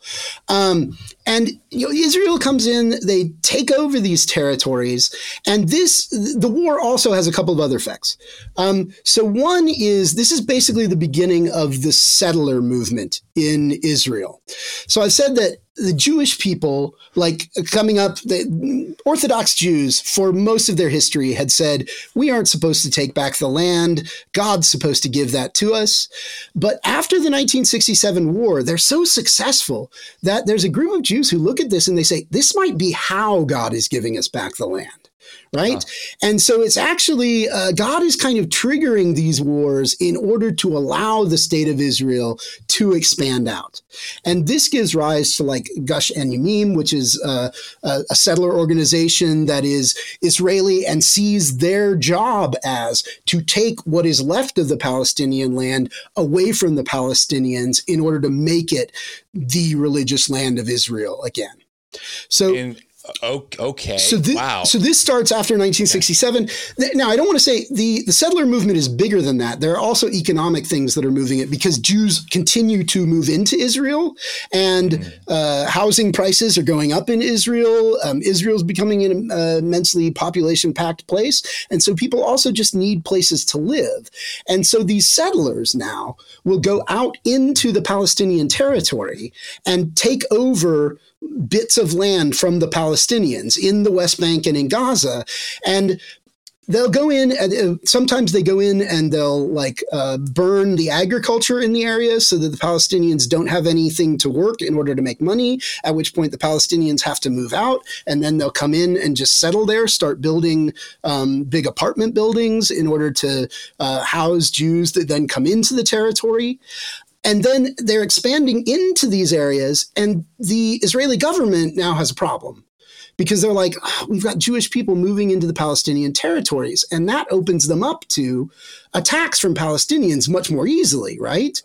Um, and you know, Israel comes in, they take over these territories, and this the war also has a couple of other effects. Um, so one is this is basically the beginning of the settler movement in Israel. So I said that the Jewish people, like coming up, the Orthodox Jews, for most of their history, had said, We aren't supposed to take back the land. God's supposed to give that to us. But after the 1967 war, they're so successful that there's a group of Jews who look at this and they say, This might be how God is giving us back the land right? And so it's actually uh, God is kind of triggering these wars in order to allow the state of Israel to expand out. And this gives rise to like Gush Emunim, which is uh, a, a settler organization that is Israeli and sees their job as to take what is left of the Palestinian land away from the Palestinians in order to make it the religious land of Israel again. So, and Okay. So th- wow. So this starts after 1967. Okay. Now I don't want to say the the settler movement is bigger than that. There are also economic things that are moving it because Jews continue to move into Israel, and mm. uh, housing prices are going up in Israel. Um, Israel is becoming an uh, immensely population packed place, and so people also just need places to live. And so these settlers now will go out into the Palestinian territory and take over bits of land from the Palestinians in the West Bank and in Gaza. And they'll go in and uh, sometimes they go in and they'll like uh, burn the agriculture in the area so that the palestinians don't have anything to work in order to make money at which point the palestinians have to move out and then they'll come in and just settle there start building um, big apartment buildings in order to uh, house jews that then come into the territory and then they're expanding into these areas, and the Israeli government now has a problem because they're like, oh, we've got Jewish people moving into the Palestinian territories, and that opens them up to attacks from Palestinians much more easily, right?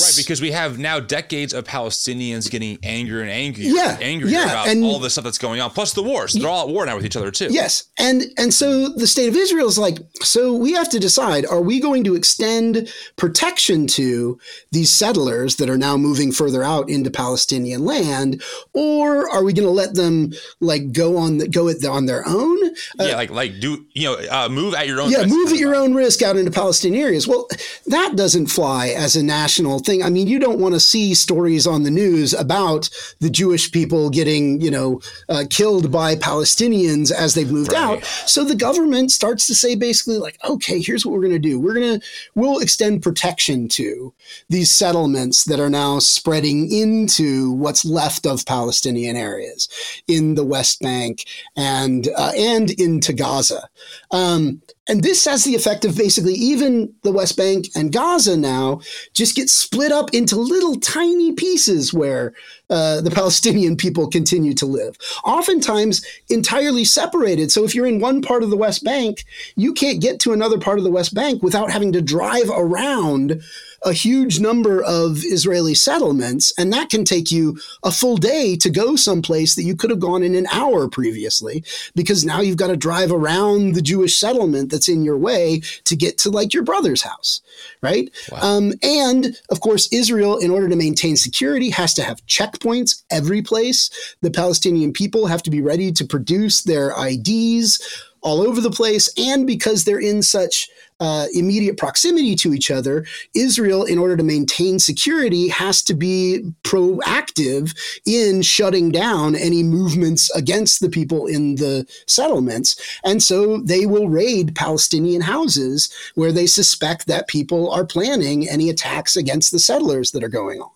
Right, because we have now decades of Palestinians getting angrier and angrier, yeah, angrier yeah, about and, all the stuff that's going on, plus the wars. They're all at war now with each other too. Yes, and and so the state of Israel is like, so we have to decide: are we going to extend protection to these settlers that are now moving further out into Palestinian land, or are we going to let them like go on the, go it on their own? Uh, yeah, like like do you know uh, move at your own? Yeah, move at your own risk out into Palestinian areas. Well, that doesn't fly as a national thing. I mean, you don't want to see stories on the news about the Jewish people getting, you know, uh, killed by Palestinians as they've moved right. out. So the government starts to say basically like, okay, here's what we're going to do. We're going to we'll extend protection to these settlements that are now spreading into what's left of Palestinian areas in the West Bank and uh, and into Gaza. Um, and this has the effect of basically even the West Bank and Gaza now just get split up into little tiny pieces where uh, the Palestinian people continue to live, oftentimes entirely separated. So if you're in one part of the West Bank, you can't get to another part of the West Bank without having to drive around a huge number of Israeli settlements, and that can take you a full day to go someplace that you could have gone in an hour previously, because now you've got to drive around the Jewish settlement that's in your way to get to like your brother's house, right? Wow. Um, and of course, Israel, in order to maintain security, has to have checkpoints every place. The Palestinian people have to be ready to produce their IDs all over the place. And because they're in such uh, immediate proximity to each other, Israel, in order to maintain security, has to be proactive in shutting down any movements against the people in the settlements. And so they will raid Palestinian houses where they suspect that people are planning any attacks against the settlers that are going on.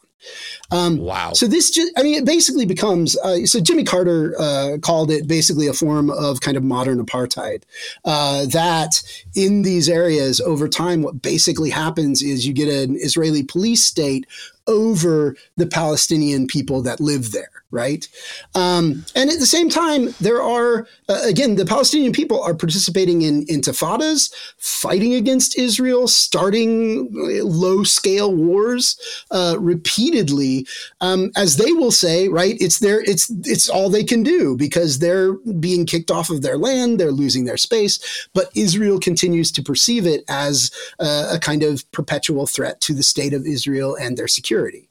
Um, wow. So this just, I mean, it basically becomes, uh, so Jimmy Carter uh, called it basically a form of kind of modern apartheid. Uh, that in these areas over time, what basically happens is you get an Israeli police state over the Palestinian people that live there right? Um, and at the same time, there are, uh, again, the Palestinian people are participating in intifadas, fighting against Israel, starting low scale wars uh, repeatedly, um, as they will say, right? It's their, it's, it's all they can do because they're being kicked off of their land, they're losing their space, but Israel continues to perceive it as uh, a kind of perpetual threat to the state of Israel and their security.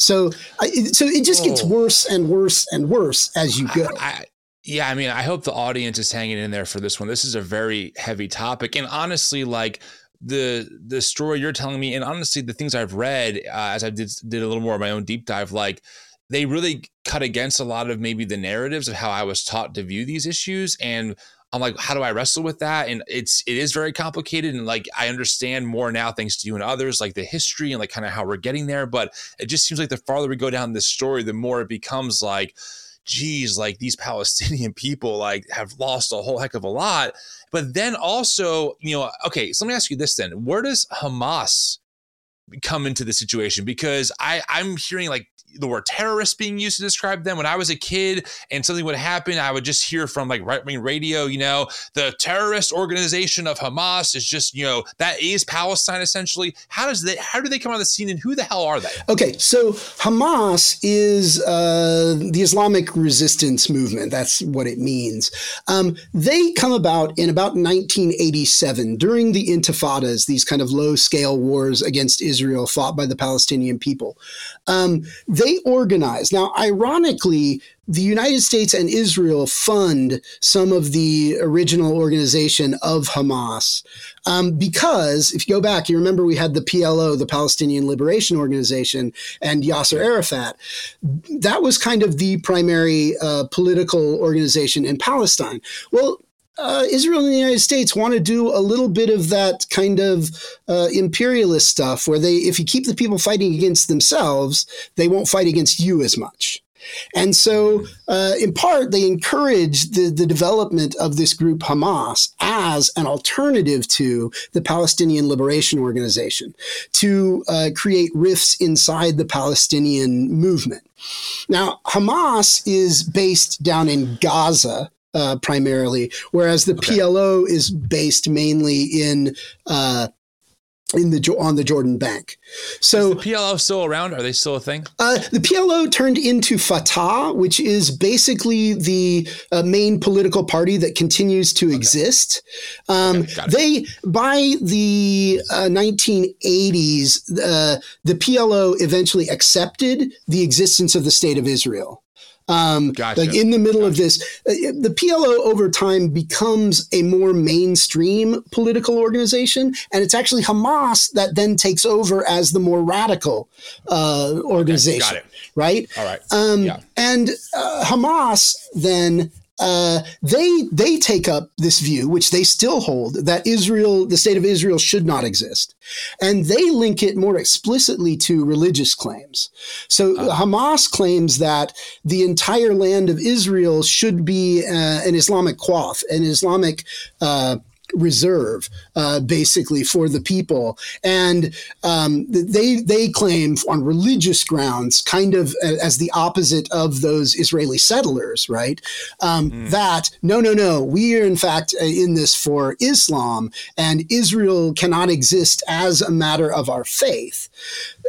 So, so it just gets oh. worse and worse and worse as you go. I, yeah, I mean, I hope the audience is hanging in there for this one. This is a very heavy topic, and honestly, like the the story you're telling me, and honestly, the things I've read uh, as I did did a little more of my own deep dive, like they really cut against a lot of maybe the narratives of how I was taught to view these issues, and I'm like, how do I wrestle with that? And it's it is very complicated. And like I understand more now thanks to you and others, like the history and like kind of how we're getting there. But it just seems like the farther we go down this story, the more it becomes like, geez, like these Palestinian people like have lost a whole heck of a lot. But then also, you know, okay, so let me ask you this then. Where does Hamas come into the situation? Because I, I'm hearing like the word terrorist being used to describe them. When I was a kid and something would happen, I would just hear from like right wing radio, you know, the terrorist organization of Hamas is just, you know, that is Palestine essentially. How does that, how do they come on the scene and who the hell are they? Okay. So Hamas is uh, the Islamic resistance movement. That's what it means. Um, they come about in about 1987 during the intifadas, these kind of low scale wars against Israel fought by the Palestinian people. Um, they organize. Now, ironically, the United States and Israel fund some of the original organization of Hamas um, because if you go back, you remember we had the PLO, the Palestinian Liberation Organization, and Yasser Arafat. That was kind of the primary uh, political organization in Palestine. Well, uh, Israel and the United States want to do a little bit of that kind of uh, imperialist stuff where they, if you keep the people fighting against themselves, they won't fight against you as much. And so, uh, in part, they encourage the, the development of this group Hamas as an alternative to the Palestinian Liberation Organization to uh, create rifts inside the Palestinian movement. Now, Hamas is based down in Gaza, uh, primarily, whereas the okay. PLO is based mainly in uh, in the on the Jordan Bank. So is the PLO still around? Are they still a thing? Uh, the PLO turned into Fatah, which is basically the uh, main political party that continues to okay. exist. Um, okay, they by the uh, 1980s, uh, the PLO eventually accepted the existence of the state of Israel. Um, gotcha. Like in the middle gotcha. of this, uh, the PLO over time becomes a more mainstream political organization, and it's actually Hamas that then takes over as the more radical uh, organization. Okay, right? All right. Um, yeah. And uh, Hamas then uh, they they take up this view, which they still hold, that Israel, the state of Israel, should not exist, and they link it more explicitly to religious claims. So uh, Hamas claims that the entire land of Israel should be uh, an Islamic waqf, an Islamic uh, reserve, uh, basically for the people, and um, they they claim on religious grounds, kind of as the opposite of those Israeli settlers, right? Um, mm. That no, no, no, we are in fact uh, in this for Islam, and Israel cannot exist as a matter of our faith.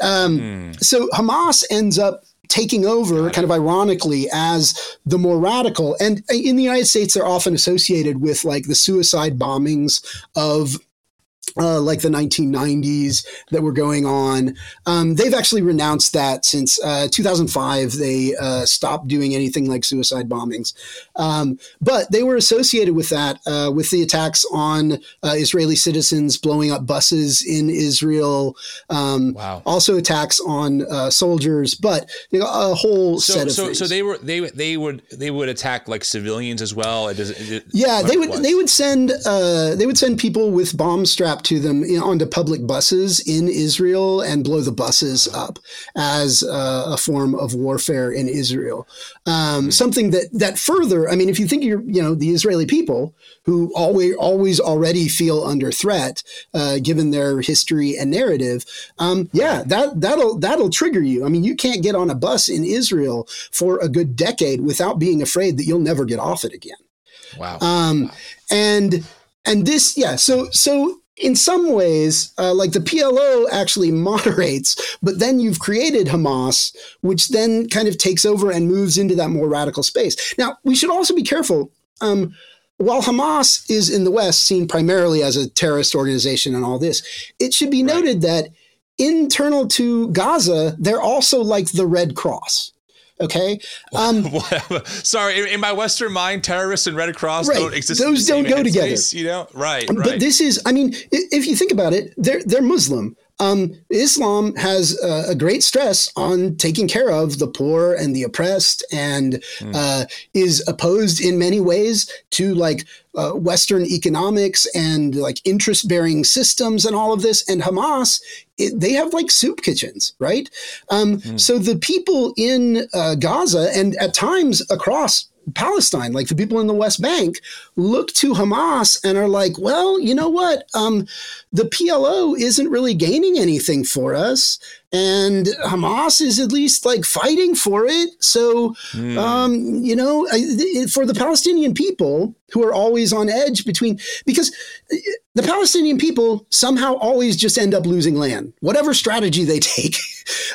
Um, mm. So Hamas ends up taking over kind of ironically as the more radical. And in the United States, they're often associated with like the suicide bombings of uh, like the 1990s that were going on. Um, they've actually renounced that since uh, 2005. They uh, stopped doing anything like suicide bombings. Um, but they were associated with that, uh, with the attacks on uh, Israeli citizens, blowing up buses in Israel. Um, wow. Also attacks on uh, soldiers, but you know, a whole so, set of so, things. So they were they they would they would attack like civilians as well. It does, it, yeah, they would they would send they would send people with bomb straps to them onto public buses in Israel and blow the buses up as uh, a form of warfare in Israel. Um, mm Something that that further, I mean, if you think you're, you know, the Israeli people who always always already feel under threat, uh, given their history and narrative, um, yeah, that that'll that'll trigger you. I mean, you can't get on a bus in Israel for a good decade without being afraid that you'll never get off it again. Wow. Um, wow. And and this, yeah. So so in some ways, uh, like the PLO actually moderates, but then you've created Hamas, which then kind of takes over and moves into that more radical space. Now, we should also be careful. Um, while Hamas is in the West seen primarily as a terrorist organization and all this, it should be noted that internal to Gaza, they're also like the Red Cross. Okay. Um, Sorry, in my Western mind, terrorists and Red Cross right. don't exist. Those don't go together. Space, you know, right, right. But this is, I mean, if you think about it, they're they're Muslim. Um, Islam has uh, a great stress on taking care of the poor and the oppressed, and mm. uh, is opposed in many ways to like uh, Western economics and like interest bearing systems and all of this. And Hamas, it, they have like soup kitchens, right? Um, mm. So the people in uh, Gaza and at times across Palestine, like the people in the West Bank, look to Hamas and are like, well, you know what? Um, the PLO isn't really gaining anything for us. And Hamas is at least like fighting for it. So, mm. um, you know, for the Palestinian people who are always on edge between, because the Palestinian people somehow always just end up losing land, whatever strategy they take,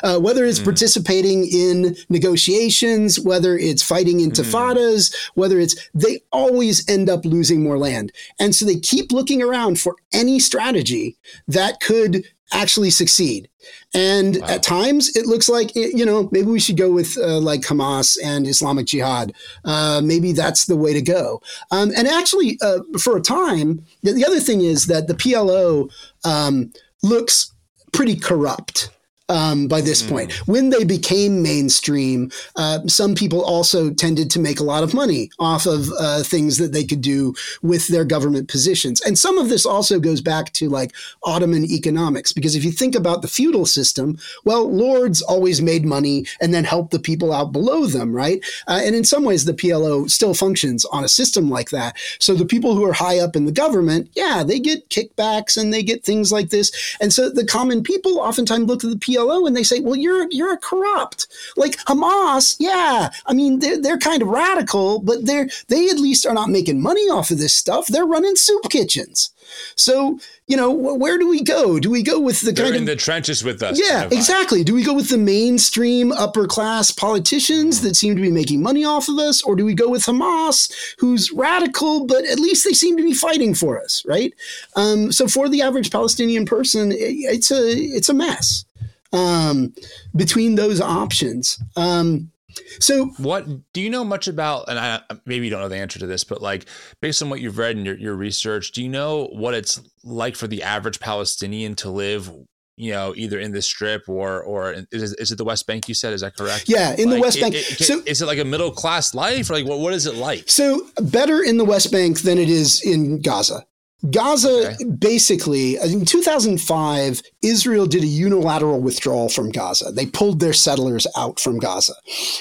uh, whether it's mm. participating in negotiations, whether it's fighting intifadas, mm. whether it's, they always end up losing more land. And so they keep looking around for any strategy that could actually succeed. And wow. at times it looks like, you know, maybe we should go with uh, like Hamas and Islamic Jihad. Uh, maybe that's the way to go. Um, and actually, uh, for a time, the, the, other thing is that the PLO um, looks pretty corrupt um, by this mm. point. When they became mainstream, uh, some people also tended to make a lot of money off of uh, things that they could do with their government positions. And some of this also goes back to like Ottoman economics, because if you think about the feudal system, well, lords always made money and then helped the people out below them, right? Uh, and in some ways, the PLO still functions on a system like that. So the people who are high up in the government, yeah, they get kickbacks and they get things like this. And so the common people oftentimes look at the PLO PLO and they say, well, you're you're a corrupt. Like Hamas, yeah. I mean, they're, they're kind of radical, but they're they at least are not making money off of this stuff. They're running soup kitchens. So, you know, where do we go? Do we go with the They're kind in of the trenches with us? Yeah, kind of exactly. Do we go with the mainstream upper class politicians that seem to be making money off of us, or do we go with Hamas, who's radical, but at least they seem to be fighting for us, right? Um, so, for the average Palestinian person, it's a it's a mess um, between those options. Um, so, what do you know much about? And I maybe you don't know the answer to this, but like based on what you've read in your, your research, do you know what it's like for the average Palestinian to live? You know, either in the strip or or is, is it the West Bank? You said is that correct? Yeah, in like, the West Bank. It, it, so, is it like a middle class life, or like what what is it like? So better in the West Bank than it is in Gaza. Gaza okay. basically in 2005, Israel did a unilateral withdrawal from Gaza. They pulled their settlers out from Gaza,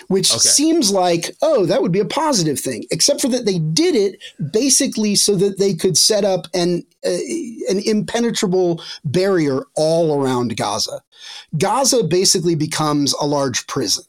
which okay. seems like, oh, that would be a positive thing, except for that they did it basically so that they could set up an, uh, an impenetrable barrier all around Gaza. Gaza basically becomes a large prison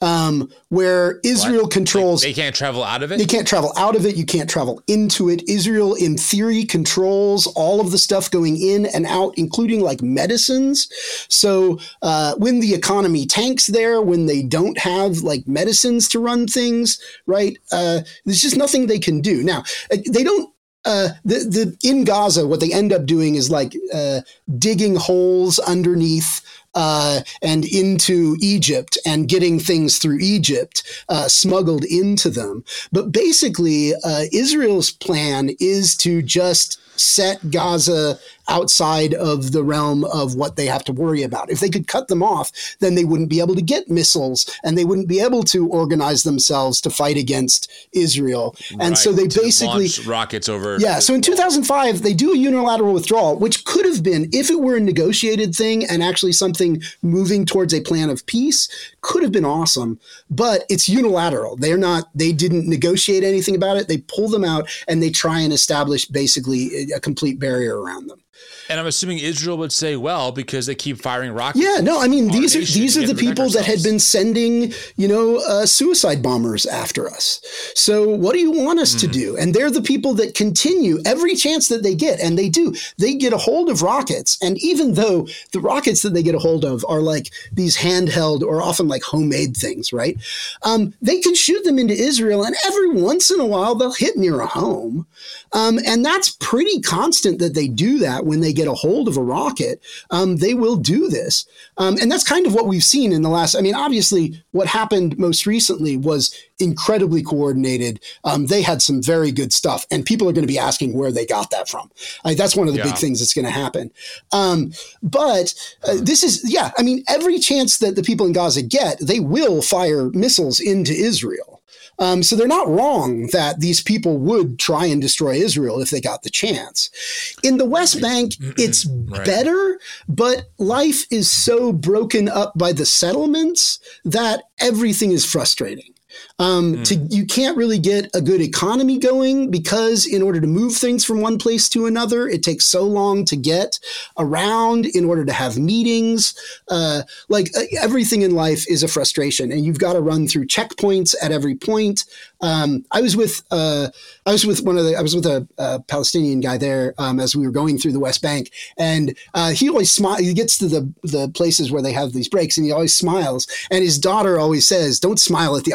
um, where Israel what? controls. They, they can't travel out of it. They can't travel out of it. You can't travel into it. Israel, in theory, controls all of the stuff going in and out, including like medicines. So uh, when the economy tanks there, when they don't have like medicines to run things, right? Uh, there's just nothing they can do. Now uh, they don't uh, the the in Gaza, what they end up doing is like uh, digging holes underneath uh, and into Egypt and getting things through Egypt uh, smuggled into them. But basically, uh, Israel's plan is to just set Gaza outside of the realm of what they have to worry about. If they could cut them off, then they wouldn't be able to get missiles and they wouldn't be able to organize themselves to fight against Israel. And right, so they basically rockets over. Yeah. So in 2005, they do a unilateral withdrawal, which could have been, if it were a negotiated thing and actually something moving towards a plan of peace, could have been awesome. But it's unilateral. They're not. They didn't negotiate anything about it. They pull them out and they try and establish basically a complete barrier around them. And I'm assuming Israel would say, well, because they keep firing rockets. Yeah, no, I mean these are these are the people ourselves. that had been sending, you know, uh, suicide bombers after us. So what do you want us mm. to hmm. do? And they're the people that continue every chance that they get, and they do. They get a hold of rockets, and even though the rockets that they get a hold of are like these handheld or often like homemade things, right? Um, they can shoot them into Israel, and every once in a while they'll hit near a home, um, and that's pretty constant that they do that when they get a hold of a rocket, um, they will do this. Um, and that's kind of what we've seen in the last. I mean, obviously, what happened most recently was incredibly coordinated. Um, they had some very good stuff, and people are going to be asking where they got that from. that's one of the yeah. big things that's going to happen. Um, but uh, this is, yeah, I mean, every chance that the people in Gaza get, they will fire missiles into Israel. Um, so they're not wrong that these people would try and destroy Israel if they got the chance. In the West Bank, it's right. better, but life is so broken up by the settlements that everything is frustrating. Um, mm. To you can't really get a good economy going because in order to move things from one place to another, it takes so long to get around. In order to have meetings, uh, like uh, everything in life is a frustration, and you've got to run through checkpoints at every point. Um, I was with uh, I was with one of the I was with a, a Palestinian guy there um, as we were going through the West Bank, and uh, he always smiles. He gets to the the places where they have these breaks, and he always smiles. And his daughter always says, "Don't smile at the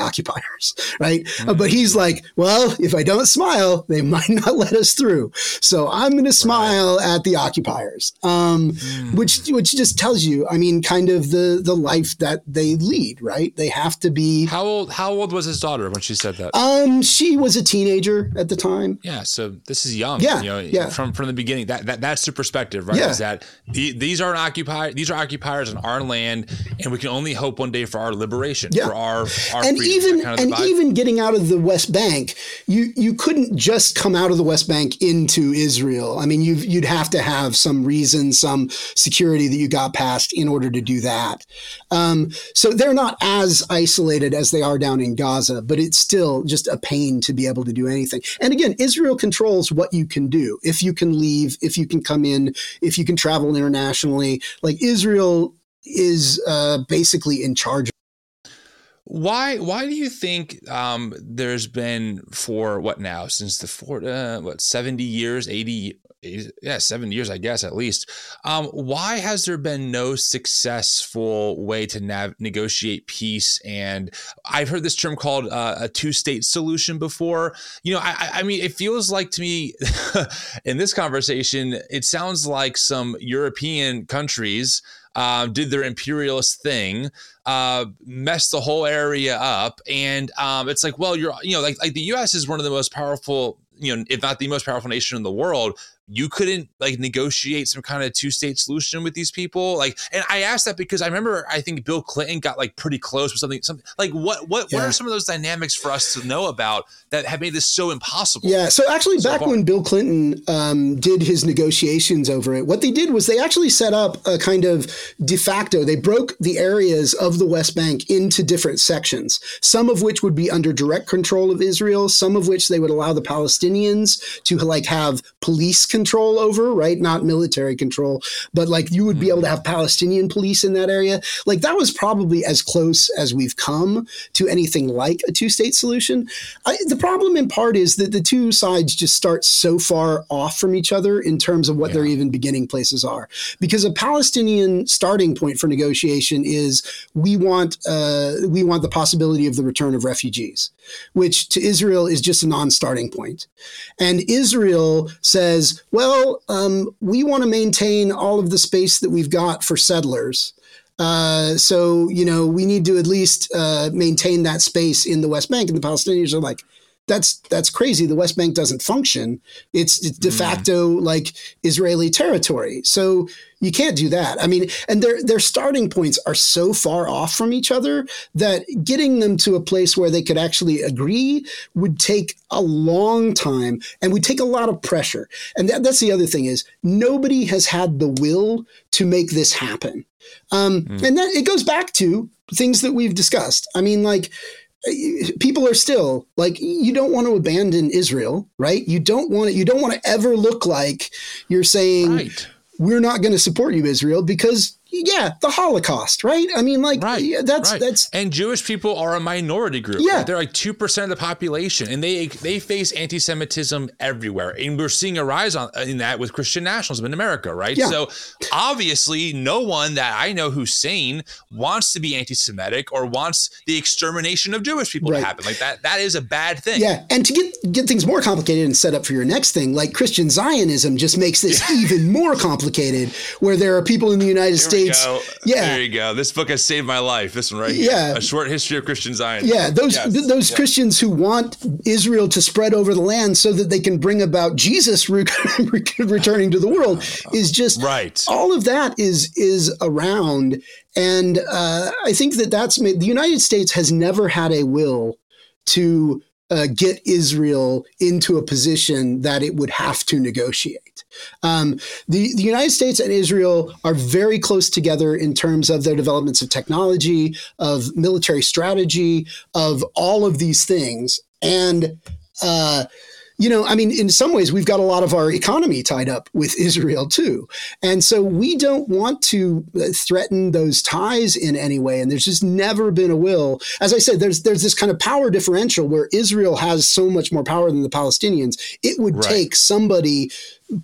occupiers," right? Mm-hmm. Uh, but he's like, "Well, if I don't smile, they might not let us through. So I'm going to smile right. at the occupiers," um, mm. which which just tells you, I mean, kind of the the life that they lead, right? They have to be. How old? How old was his daughter when she said that? Um, she was a teenager at the time. Yeah, so this is young. Yeah, you know, yeah. From from the beginning, that, that that's the perspective, right? Yeah. Is that the, these are occupied these are occupiers on our land, and we can only hope one day for our liberation, yeah. for our, our and even kind of and even getting out of the West Bank, you you couldn't just come out of the West Bank into Israel. I mean, you you'd have to have some reason, some security that you got past in order to do that. Um, so they're not as isolated as they are down in Gaza, but it's still just a pain to be able to do anything. And again, Israel controls what you can do. If you can leave, if you can come in, if you can travel internationally, like Israel is uh, basically in charge. Why? Why do you think um, there's been for what now since the four, uh, what seventy years, eighty yeah, 70 years, I guess, at least. Um, why has there been no successful way to nav- negotiate peace? And I've heard this term called uh, a two state solution before. You know, I, I mean, it feels like to me in this conversation, it sounds like some European countries. Uh, did their imperialist thing, uh, messed the whole area up, and um, it's like, well, you're, you know, like like the U.S. is one of the most powerful you know, if not the most powerful nation in the world, you couldn't like negotiate some kind of two state solution with these people like and i asked that because i remember i think bill clinton got like pretty close with something something like what what yeah. what are some of those dynamics for us to know about that have made this so impossible yeah so actually so back far. when bill clinton um, did his negotiations over it what they did was they actually set up a kind of de facto they broke the areas of the west bank into different sections some of which would be under direct control of israel some of which they would allow the palestinians to like have police control over, right? Not military control, but like you would be able to have Palestinian police in that area. Like that was probably as close as we've come to anything like a two state solution. I, the problem in part is that the two sides just start so far off from each other in terms of what yeah. their even beginning places are. Because a Palestinian starting point for negotiation is we want uh, we want the possibility of the return of refugees, which to Israel is just a non-starting point. And Israel says, well, um, we want to maintain all of the space that we've got for settlers. Uh, so, you know, we need to at least uh, maintain that space in the West Bank. And the Palestinians are like, that's that's crazy. The West Bank doesn't function. It's, it's de mm. facto like Israeli territory. So you can't do that. I mean, and their their starting points are so far off from each other that getting them to a place where they could actually agree would take a long time and would take a lot of pressure. And that, that's the other thing is nobody has had the will to make this happen. Um, mm. And that it goes back to things that we've discussed. I mean, like people are still like you don't want to abandon Israel, right? You don't want to, you don't want to ever look like you're saying right. we're not going to support you Israel because yeah, the Holocaust, right? I mean, like, right, yeah, that's right. that's and Jewish people are a minority group. Yeah, right? they're like two percent of the population, and they they face anti-Semitism everywhere, and we're seeing a rise on in that with Christian nationalism in America, right? Yeah. So obviously, no one that I know who's sane wants to be anti-Semitic or wants the extermination of Jewish people right. to happen. Like that, that is a bad thing. Yeah, and to get get things more complicated and set up for your next thing, like Christian Zionism, just makes this even more complicated, where there are people in the United States Go. Yeah. There you go. This book has saved my life. This one right here. Yeah. A short history of Christian Zionism. Yeah. Those yes. th- those Christians who want Israel to spread over the land so that they can bring about Jesus re- returning to the world is just right. All of that is is around, and uh, I think that that's made, the United States has never had a will to uh, get Israel into a position that it would have to negotiate. Um, the, the United States and Israel are very close together in terms of their developments of technology, of military strategy, of all of these things. And uh, you know, I mean, in some ways, we've got a lot of our economy tied up with Israel too. And so we don't want to uh, threaten those ties in any way. And there's just never been a will. As I said, there's, there's this kind of power differential where Israel has so much more power than the Palestinians. It would right. take somebody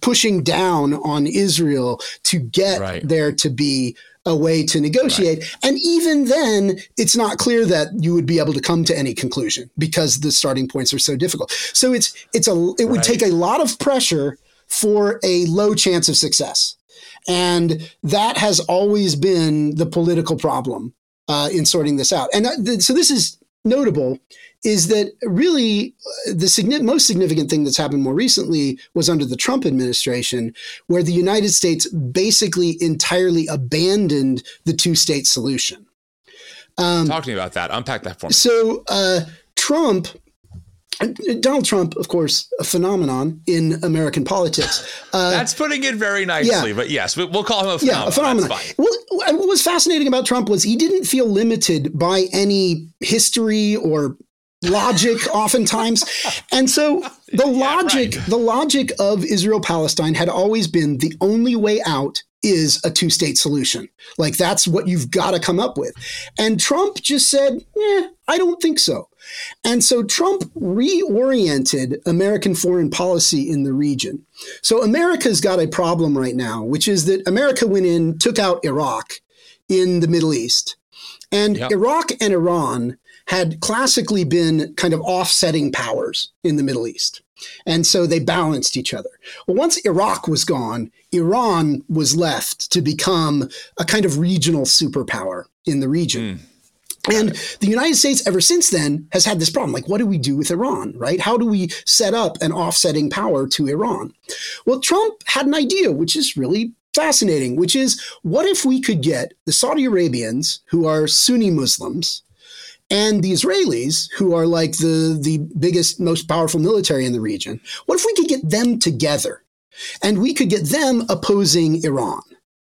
pushing down on Israel to get right. there to be a way to negotiate. Right. And even then, it's not clear that you would be able to come to any conclusion because the starting points are so difficult. So it's it's a it would right. take a lot of pressure for a low chance of success. And that has always been the political problem uh, in sorting this out. And th- so this is notable is that really uh, the most significant thing that's happened more recently was under the Trump administration, where the United States basically entirely abandoned the two state solution. Um, Talk to me about that. Unpack that for me. So, uh, Trump Donald Trump, of course, a phenomenon in American politics. Uh, That's putting it very nicely, yeah. but yes, we'll call him a phenomenon. Yeah, a phenomenon. Well, what was fascinating about Trump was he didn't feel limited by any history or logic oftentimes and so the logic right. the logic of israel palestine had always been the only way out is a two-state solution. Like that's what you've got to come up with. And trump just said eh, i don't think so. And so trump reoriented american foreign policy in the region. So america's got a problem right now which is that america went in took out iraq in the middle east. And yep. iraq and iran had classically been kind of offsetting powers in the Middle East. And so they balanced each other. Well, once Iraq was gone, Iran was left to become a kind of regional superpower in the region. Mm. And the United States, ever since then, has had this problem. Like, what do we do with Iran, right? How do we set up an offsetting power to Iran? Well, Trump had an idea, which is really fascinating, which is what if we could get the Saudi Arabians, who are Sunni Muslims, and the Israelis, who are like the, the biggest, most powerful military in the region, what if we could get them together and we could get them opposing Iran?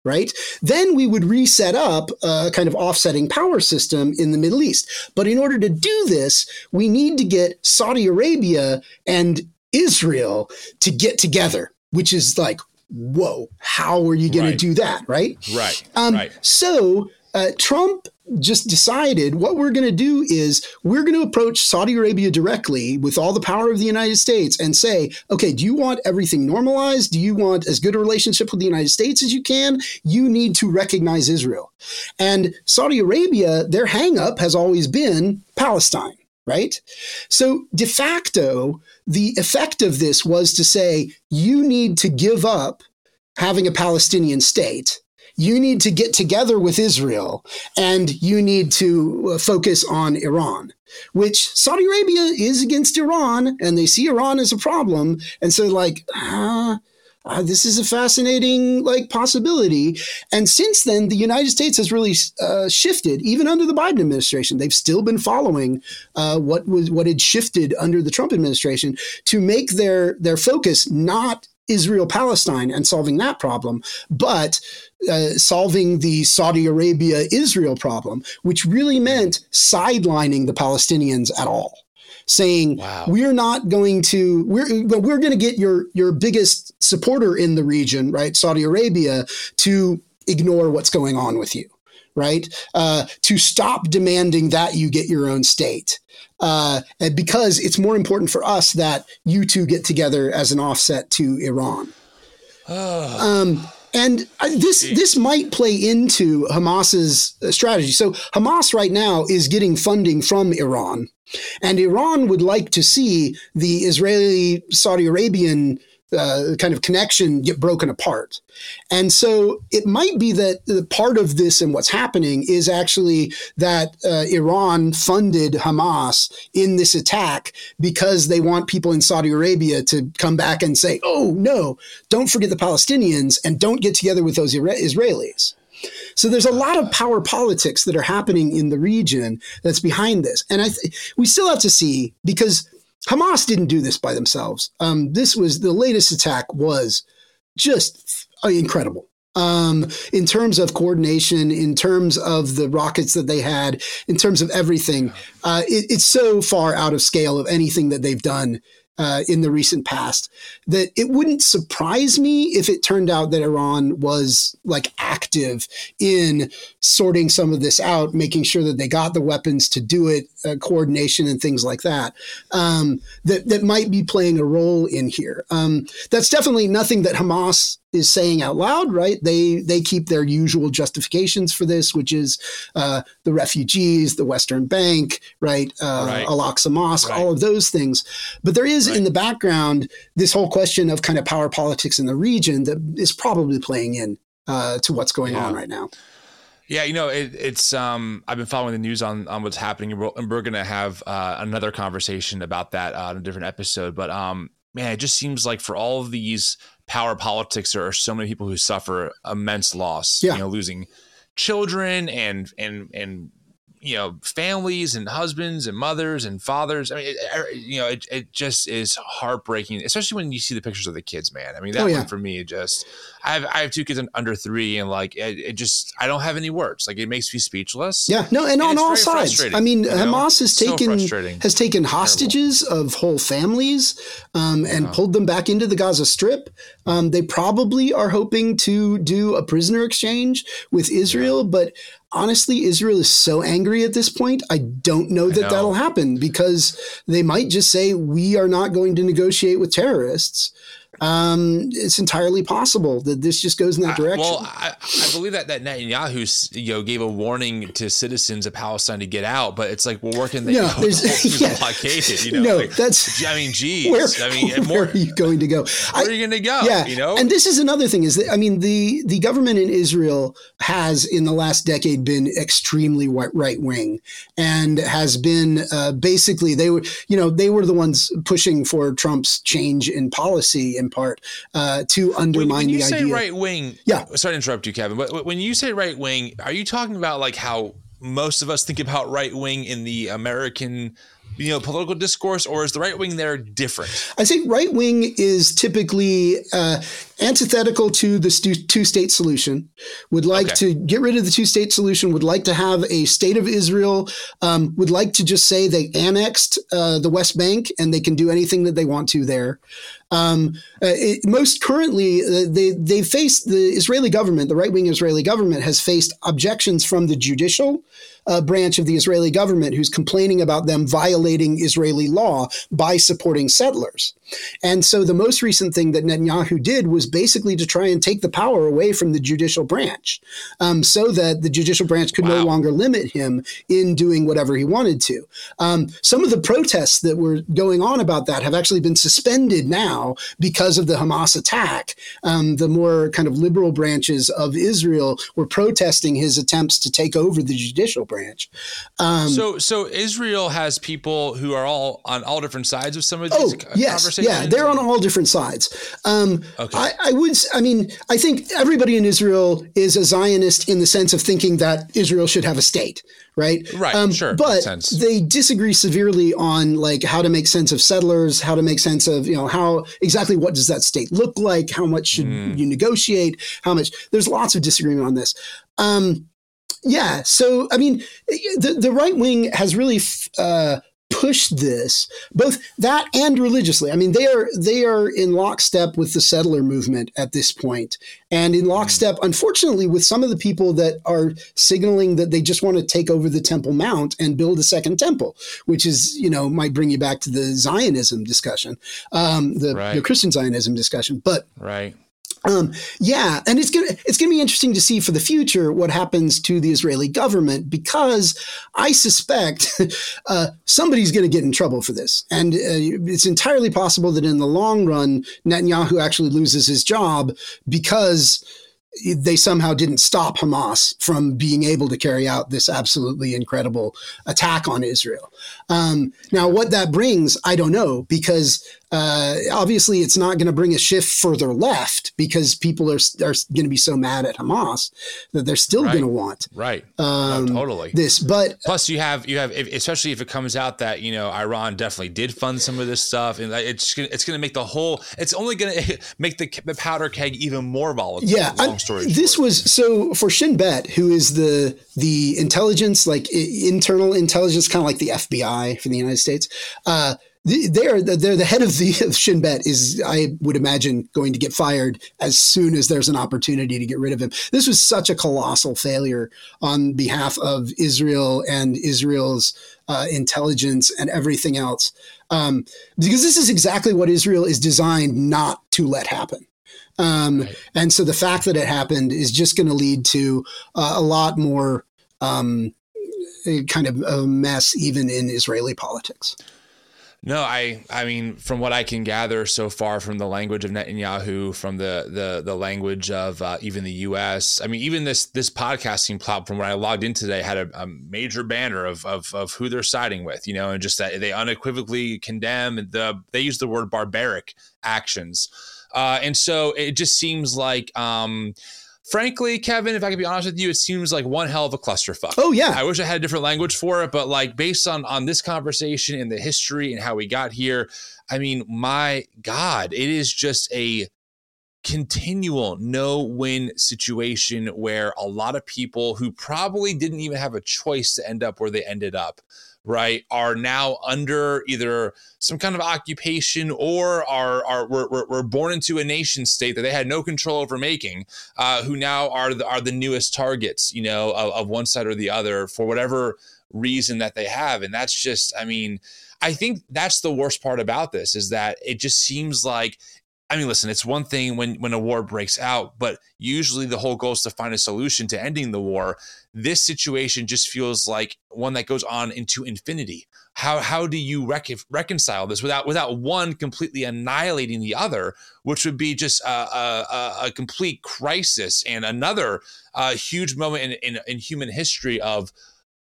right? Then we would reset up a kind of offsetting power system in the Middle East. But in order to do this, we need to get Saudi Arabia and Israel to get together, which is like, whoa, how are you going right. to do that, right? Right. Um, right. So uh, Trump just decided what we're going to do is we're going to approach Saudi Arabia directly with all the power of the United States and say, okay, do you want everything normalized? Do you want as good a relationship with the United States as you can? You need to recognize Israel. And Saudi Arabia, their hangup has always been Palestine. Right? So, de facto, the effect of this was to say, you need to give up having a Palestinian state you need to get together with Israel and you need to uh, focus on Iran, which Saudi Arabia is against Iran and they see Iran as a problem. And so, like, ah, uh, this is a fascinating like possibility. And since then, the United States has really uh, shifted, even under the Biden administration. They've still been following uh, what was what had shifted under the Trump administration to make their their focus not Israel Palestine and solving that problem, but uh, solving the Saudi Arabia Israel problem, which really meant sidelining the Palestinians at all. Saying wow. we're not going to we're we're going to get your your biggest supporter in the region, right, Saudi Arabia, to ignore what's going on with you right? Uh, to stop demanding that you get your own state. Uh, because it's more important for us that you two get together as an offset to Iran. um, and this this might play into Hamas's uh, strategy. So Hamas right now is getting funding from Iran, and Iran would like to see the Israeli Saudi Arabian uh, kind of connection get broken apart. And so it might be that the part of this and what's happening is actually that uh, Iran funded Hamas in this attack because they want people in Saudi Arabia to come back and say, oh, no, don't forget the Palestinians and don't get together with those Israelis. So there's a lot of power politics that are happening in the region that's behind this. And I th- we still have to see because Hamas didn't do this by themselves. Um, this was the latest attack was just incredible. Um, in terms of coordination, in terms of the rockets that they had, in terms of everything, uh, it, it's so far out of scale of anything that they've done uh, in the recent past that it wouldn't surprise me if it turned out that Iran was like active in sorting some of this out, making sure that they got the weapons to do it, uh, coordination and things like that. Um, that that might be playing a role in here. Um, that's definitely nothing that Hamas is saying out loud, right? They they keep their usual justifications for this, which is uh, the refugees, the Western Bank, right? Uh, right. Al-Aqsa Mosque, right. all of those things. But there is right. in the background this whole question of kind of power politics in the region that is probably playing in uh, to what's going yeah. on right now. Yeah, you know, it, it's um, I've been following the news on, on what's happening, and we're, to have uh, another conversation about that uh, in a different episode. But um, man, it just seems like for all of these power politics, there are so many people who suffer immense loss. Yeah. You know, losing children and and and you know families and husbands and mothers and fathers. I mean, it, er, you know, it, it just is heartbreaking, especially when you see the pictures of the kids. Man, I mean, that oh, yeah. one for me just. I have I have two kids under three, and like it, it, just I don't have any words. Like it makes me speechless. Yeah, no, and, and on all sides. I mean, you know? Hamas has taken so has taken hostages Terrible. of whole families um, and uh-huh. pulled them back into the Gaza Strip. Um, they probably are hoping to do a prisoner exchange with Israel, yeah. but honestly, Israel is so angry at this point. I don't know that know. that'll happen because they might just say, we are not going to negotiate with terrorists. Um, it's entirely possible that this just goes in that direction. well, I, I, believe that that Netanyahu you know gave a warning to citizens of Palestine to get out, but it's like, well, where can they no, go? There's, yeah. blockaded, you know? No, like, that's. I mean, geez. Where, I mean, where more, are you going to go? Where I, are you going to go? Yeah, you know. And this is another thing: is that I mean, the the government in Israel has in the last decade been extremely right wing, and has been uh, basically they were you know they were the ones pushing for Trump's change in policy in part uh, to undermine when, when you the say idea. right wing, yeah. Sorry to interrupt you, Kevin, but when you say right wing, are you talking about like how most of us think about right wing in the American you know political discourse or is the right wing there different? I think right wing is typically uh, antithetical to the stu- two state solution. Would like okay. to get rid of the two state solution would like to have a state of israel um, would like to just say they annexed uh, the west bank and they can do anything that they want to there. Um, uh, it, most currently, uh, they they faced the Israeli government, the right wing Israeli government, has faced objections from the judicial uh, branch of the Israeli government, who's complaining about them violating Israeli law by supporting settlers. And so, the most recent thing that Netanyahu did was basically to try and take the power away from the judicial branch, um, so that the judicial branch could wow. no longer limit him in doing whatever he wanted to. Um, some of the protests that were going on about that have actually been suspended now now because of the Hamas attack. Um, the more kind of liberal branches of Israel were protesting his attempts to take over the judicial branch. Um, so, so Israel has people who are all on all different sides of some of these oh, yes, conversations. Yeah, they're on all different sides. Um, okay. I, I would, I mean, I think everybody in Israel is a Zionist in the sense of thinking that Israel should have a state, right? Right. Um, sure. But they disagree severely on like how to make sense of settlers, how to make sense of you know how exactly what does that state look like, how much should mm. you negotiate, how much. There's lots of disagreement on this. Um, yeah. So I mean, the the right wing has really. Uh, pushed this both that and religiously i mean they are they are in lockstep with the settler movement at this point and in lockstep mm. unfortunately with some of the people that are signaling that they just want to take over the temple mount and build a second temple which is you know might bring you back to the zionism discussion um, the, right. the christian zionism discussion but right um, yeah, and it's gonna it's gonna be interesting to see for the future what happens to the Israeli government because I suspect uh, somebody's going to get in trouble for this, and uh, it's entirely possible that in the long run Netanyahu actually loses his job because they somehow didn't stop Hamas from being able to carry out this absolutely incredible attack on Israel. Um, now, what that brings, I don't know, because uh, obviously it's not going to bring a shift further left because people are, are going to be so mad at Hamas that they're still right. going to want right um, no, totally this. But plus, you have you have if, especially if it comes out that you know Iran definitely did fund some of this stuff, and it's gonna, it's going to make the whole it's only going to make the, the powder keg even more volatile. Yeah, long story. this was so for Shin Bet, who is the the intelligence like internal intelligence, kind of like the FBI for the United States. Uh, they're they're the head of the of Shin Bet is I would imagine going to get fired as soon as there's an opportunity to get rid of him. This was such a colossal failure on behalf of Israel and Israel's uh, intelligence and everything else, um, because this is exactly what Israel is designed not to let happen. Um, right. And so the fact that it happened is just going to lead to uh, a lot more um, kind of a mess, even in Israeli politics. No, I I mean from what I can gather so far from the language of Netanyahu, from the the the language of uh, even the U.S. I mean even this this podcasting platform when I logged in today had a, a, major banner of, of of who they're siding with, you know, and just that they unequivocally condemn the they use the word barbaric actions, uh, and so it just seems like. Um, frankly, Kevin, if I can be honest with you, it seems like one hell of a clusterfuck. Oh yeah. I wish I had a different language for it, but like based on on this conversation and the history and how we got here, I mean, my God, it is just a continual no win situation where a lot of people who probably didn't even have a choice to end up where they ended up right, are now under either some kind of occupation or are are were, were born into a nation state that they had no control over making, uh, who now are the, are the newest targets, you know, of, of one side or the other for whatever reason that they have, and that's just, I mean. I think that's the worst part about this is that it just seems like I mean, listen, it's one thing when when a war breaks out, but usually the whole goal is to find a solution to ending the war. This situation just feels like one that goes on into infinity. How how do you rec- reconcile this without without one completely annihilating the other, which would be just a, a, a complete crisis and another uh, huge moment in, in in human history of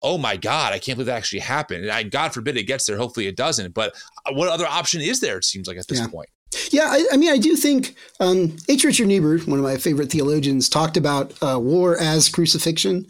oh my God, I can't believe that actually happened. And I, God forbid it gets there. Hopefully it doesn't. But uh, what other option is there, it seems like at this yeah. point? Yeah, I, I, mean, I do think um, H. Richard Niebuhr, one of my favorite theologians, talked about uh, war as crucifixion.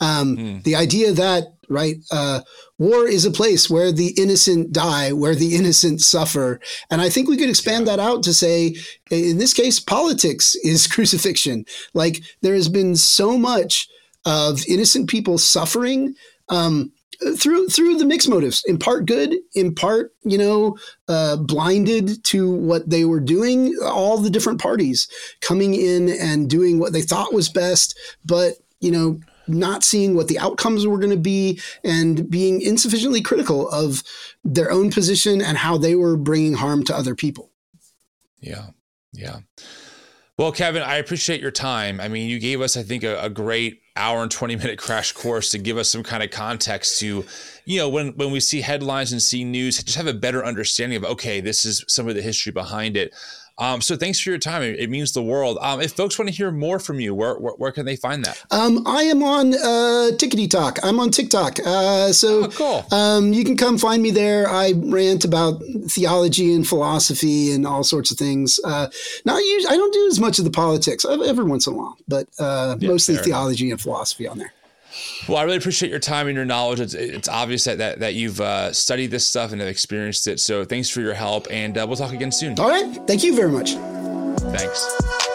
Um, mm. The idea that, right, uh, war is a place where the innocent die, where the innocent suffer. And I think we could expand that out to say, in this case, politics is crucifixion. Like there has been so much of innocent people suffering um, through through the mixed motives, in part good, in part you know uh, blinded to what they were doing. All the different parties coming in and doing what they thought was best, but you know not seeing what the outcomes were going to be and being insufficiently critical of their own position and how they were bringing harm to other people. Yeah, yeah. Well, Kevin, I appreciate your time. I mean, you gave us, I think, a, a, great hour and 20 minute crash course to give us some kind of context to, you know, when, when we see headlines and see news, just have a better understanding of, okay, this is some of the history behind it. Um, so thanks for your time. It, it means the world. Um, if folks want to hear more from you, where, where, where can they find that? Um, I am on uh, Tickety Talk. I'm on TikTok. Uh, so oh, cool. um, you can come find me there. I rant about theology and philosophy and all sorts of things. Uh, not usually, I don't do as much of the politics every once in a while, but uh, yeah, mostly theology enough. and philosophy on there. Well, I really appreciate your time and your knowledge. It's, it's obvious that, that, that you've uh, studied this stuff and have experienced it. So thanks for your help, and uh, we'll talk again soon. All right. Thank you very much. Thanks.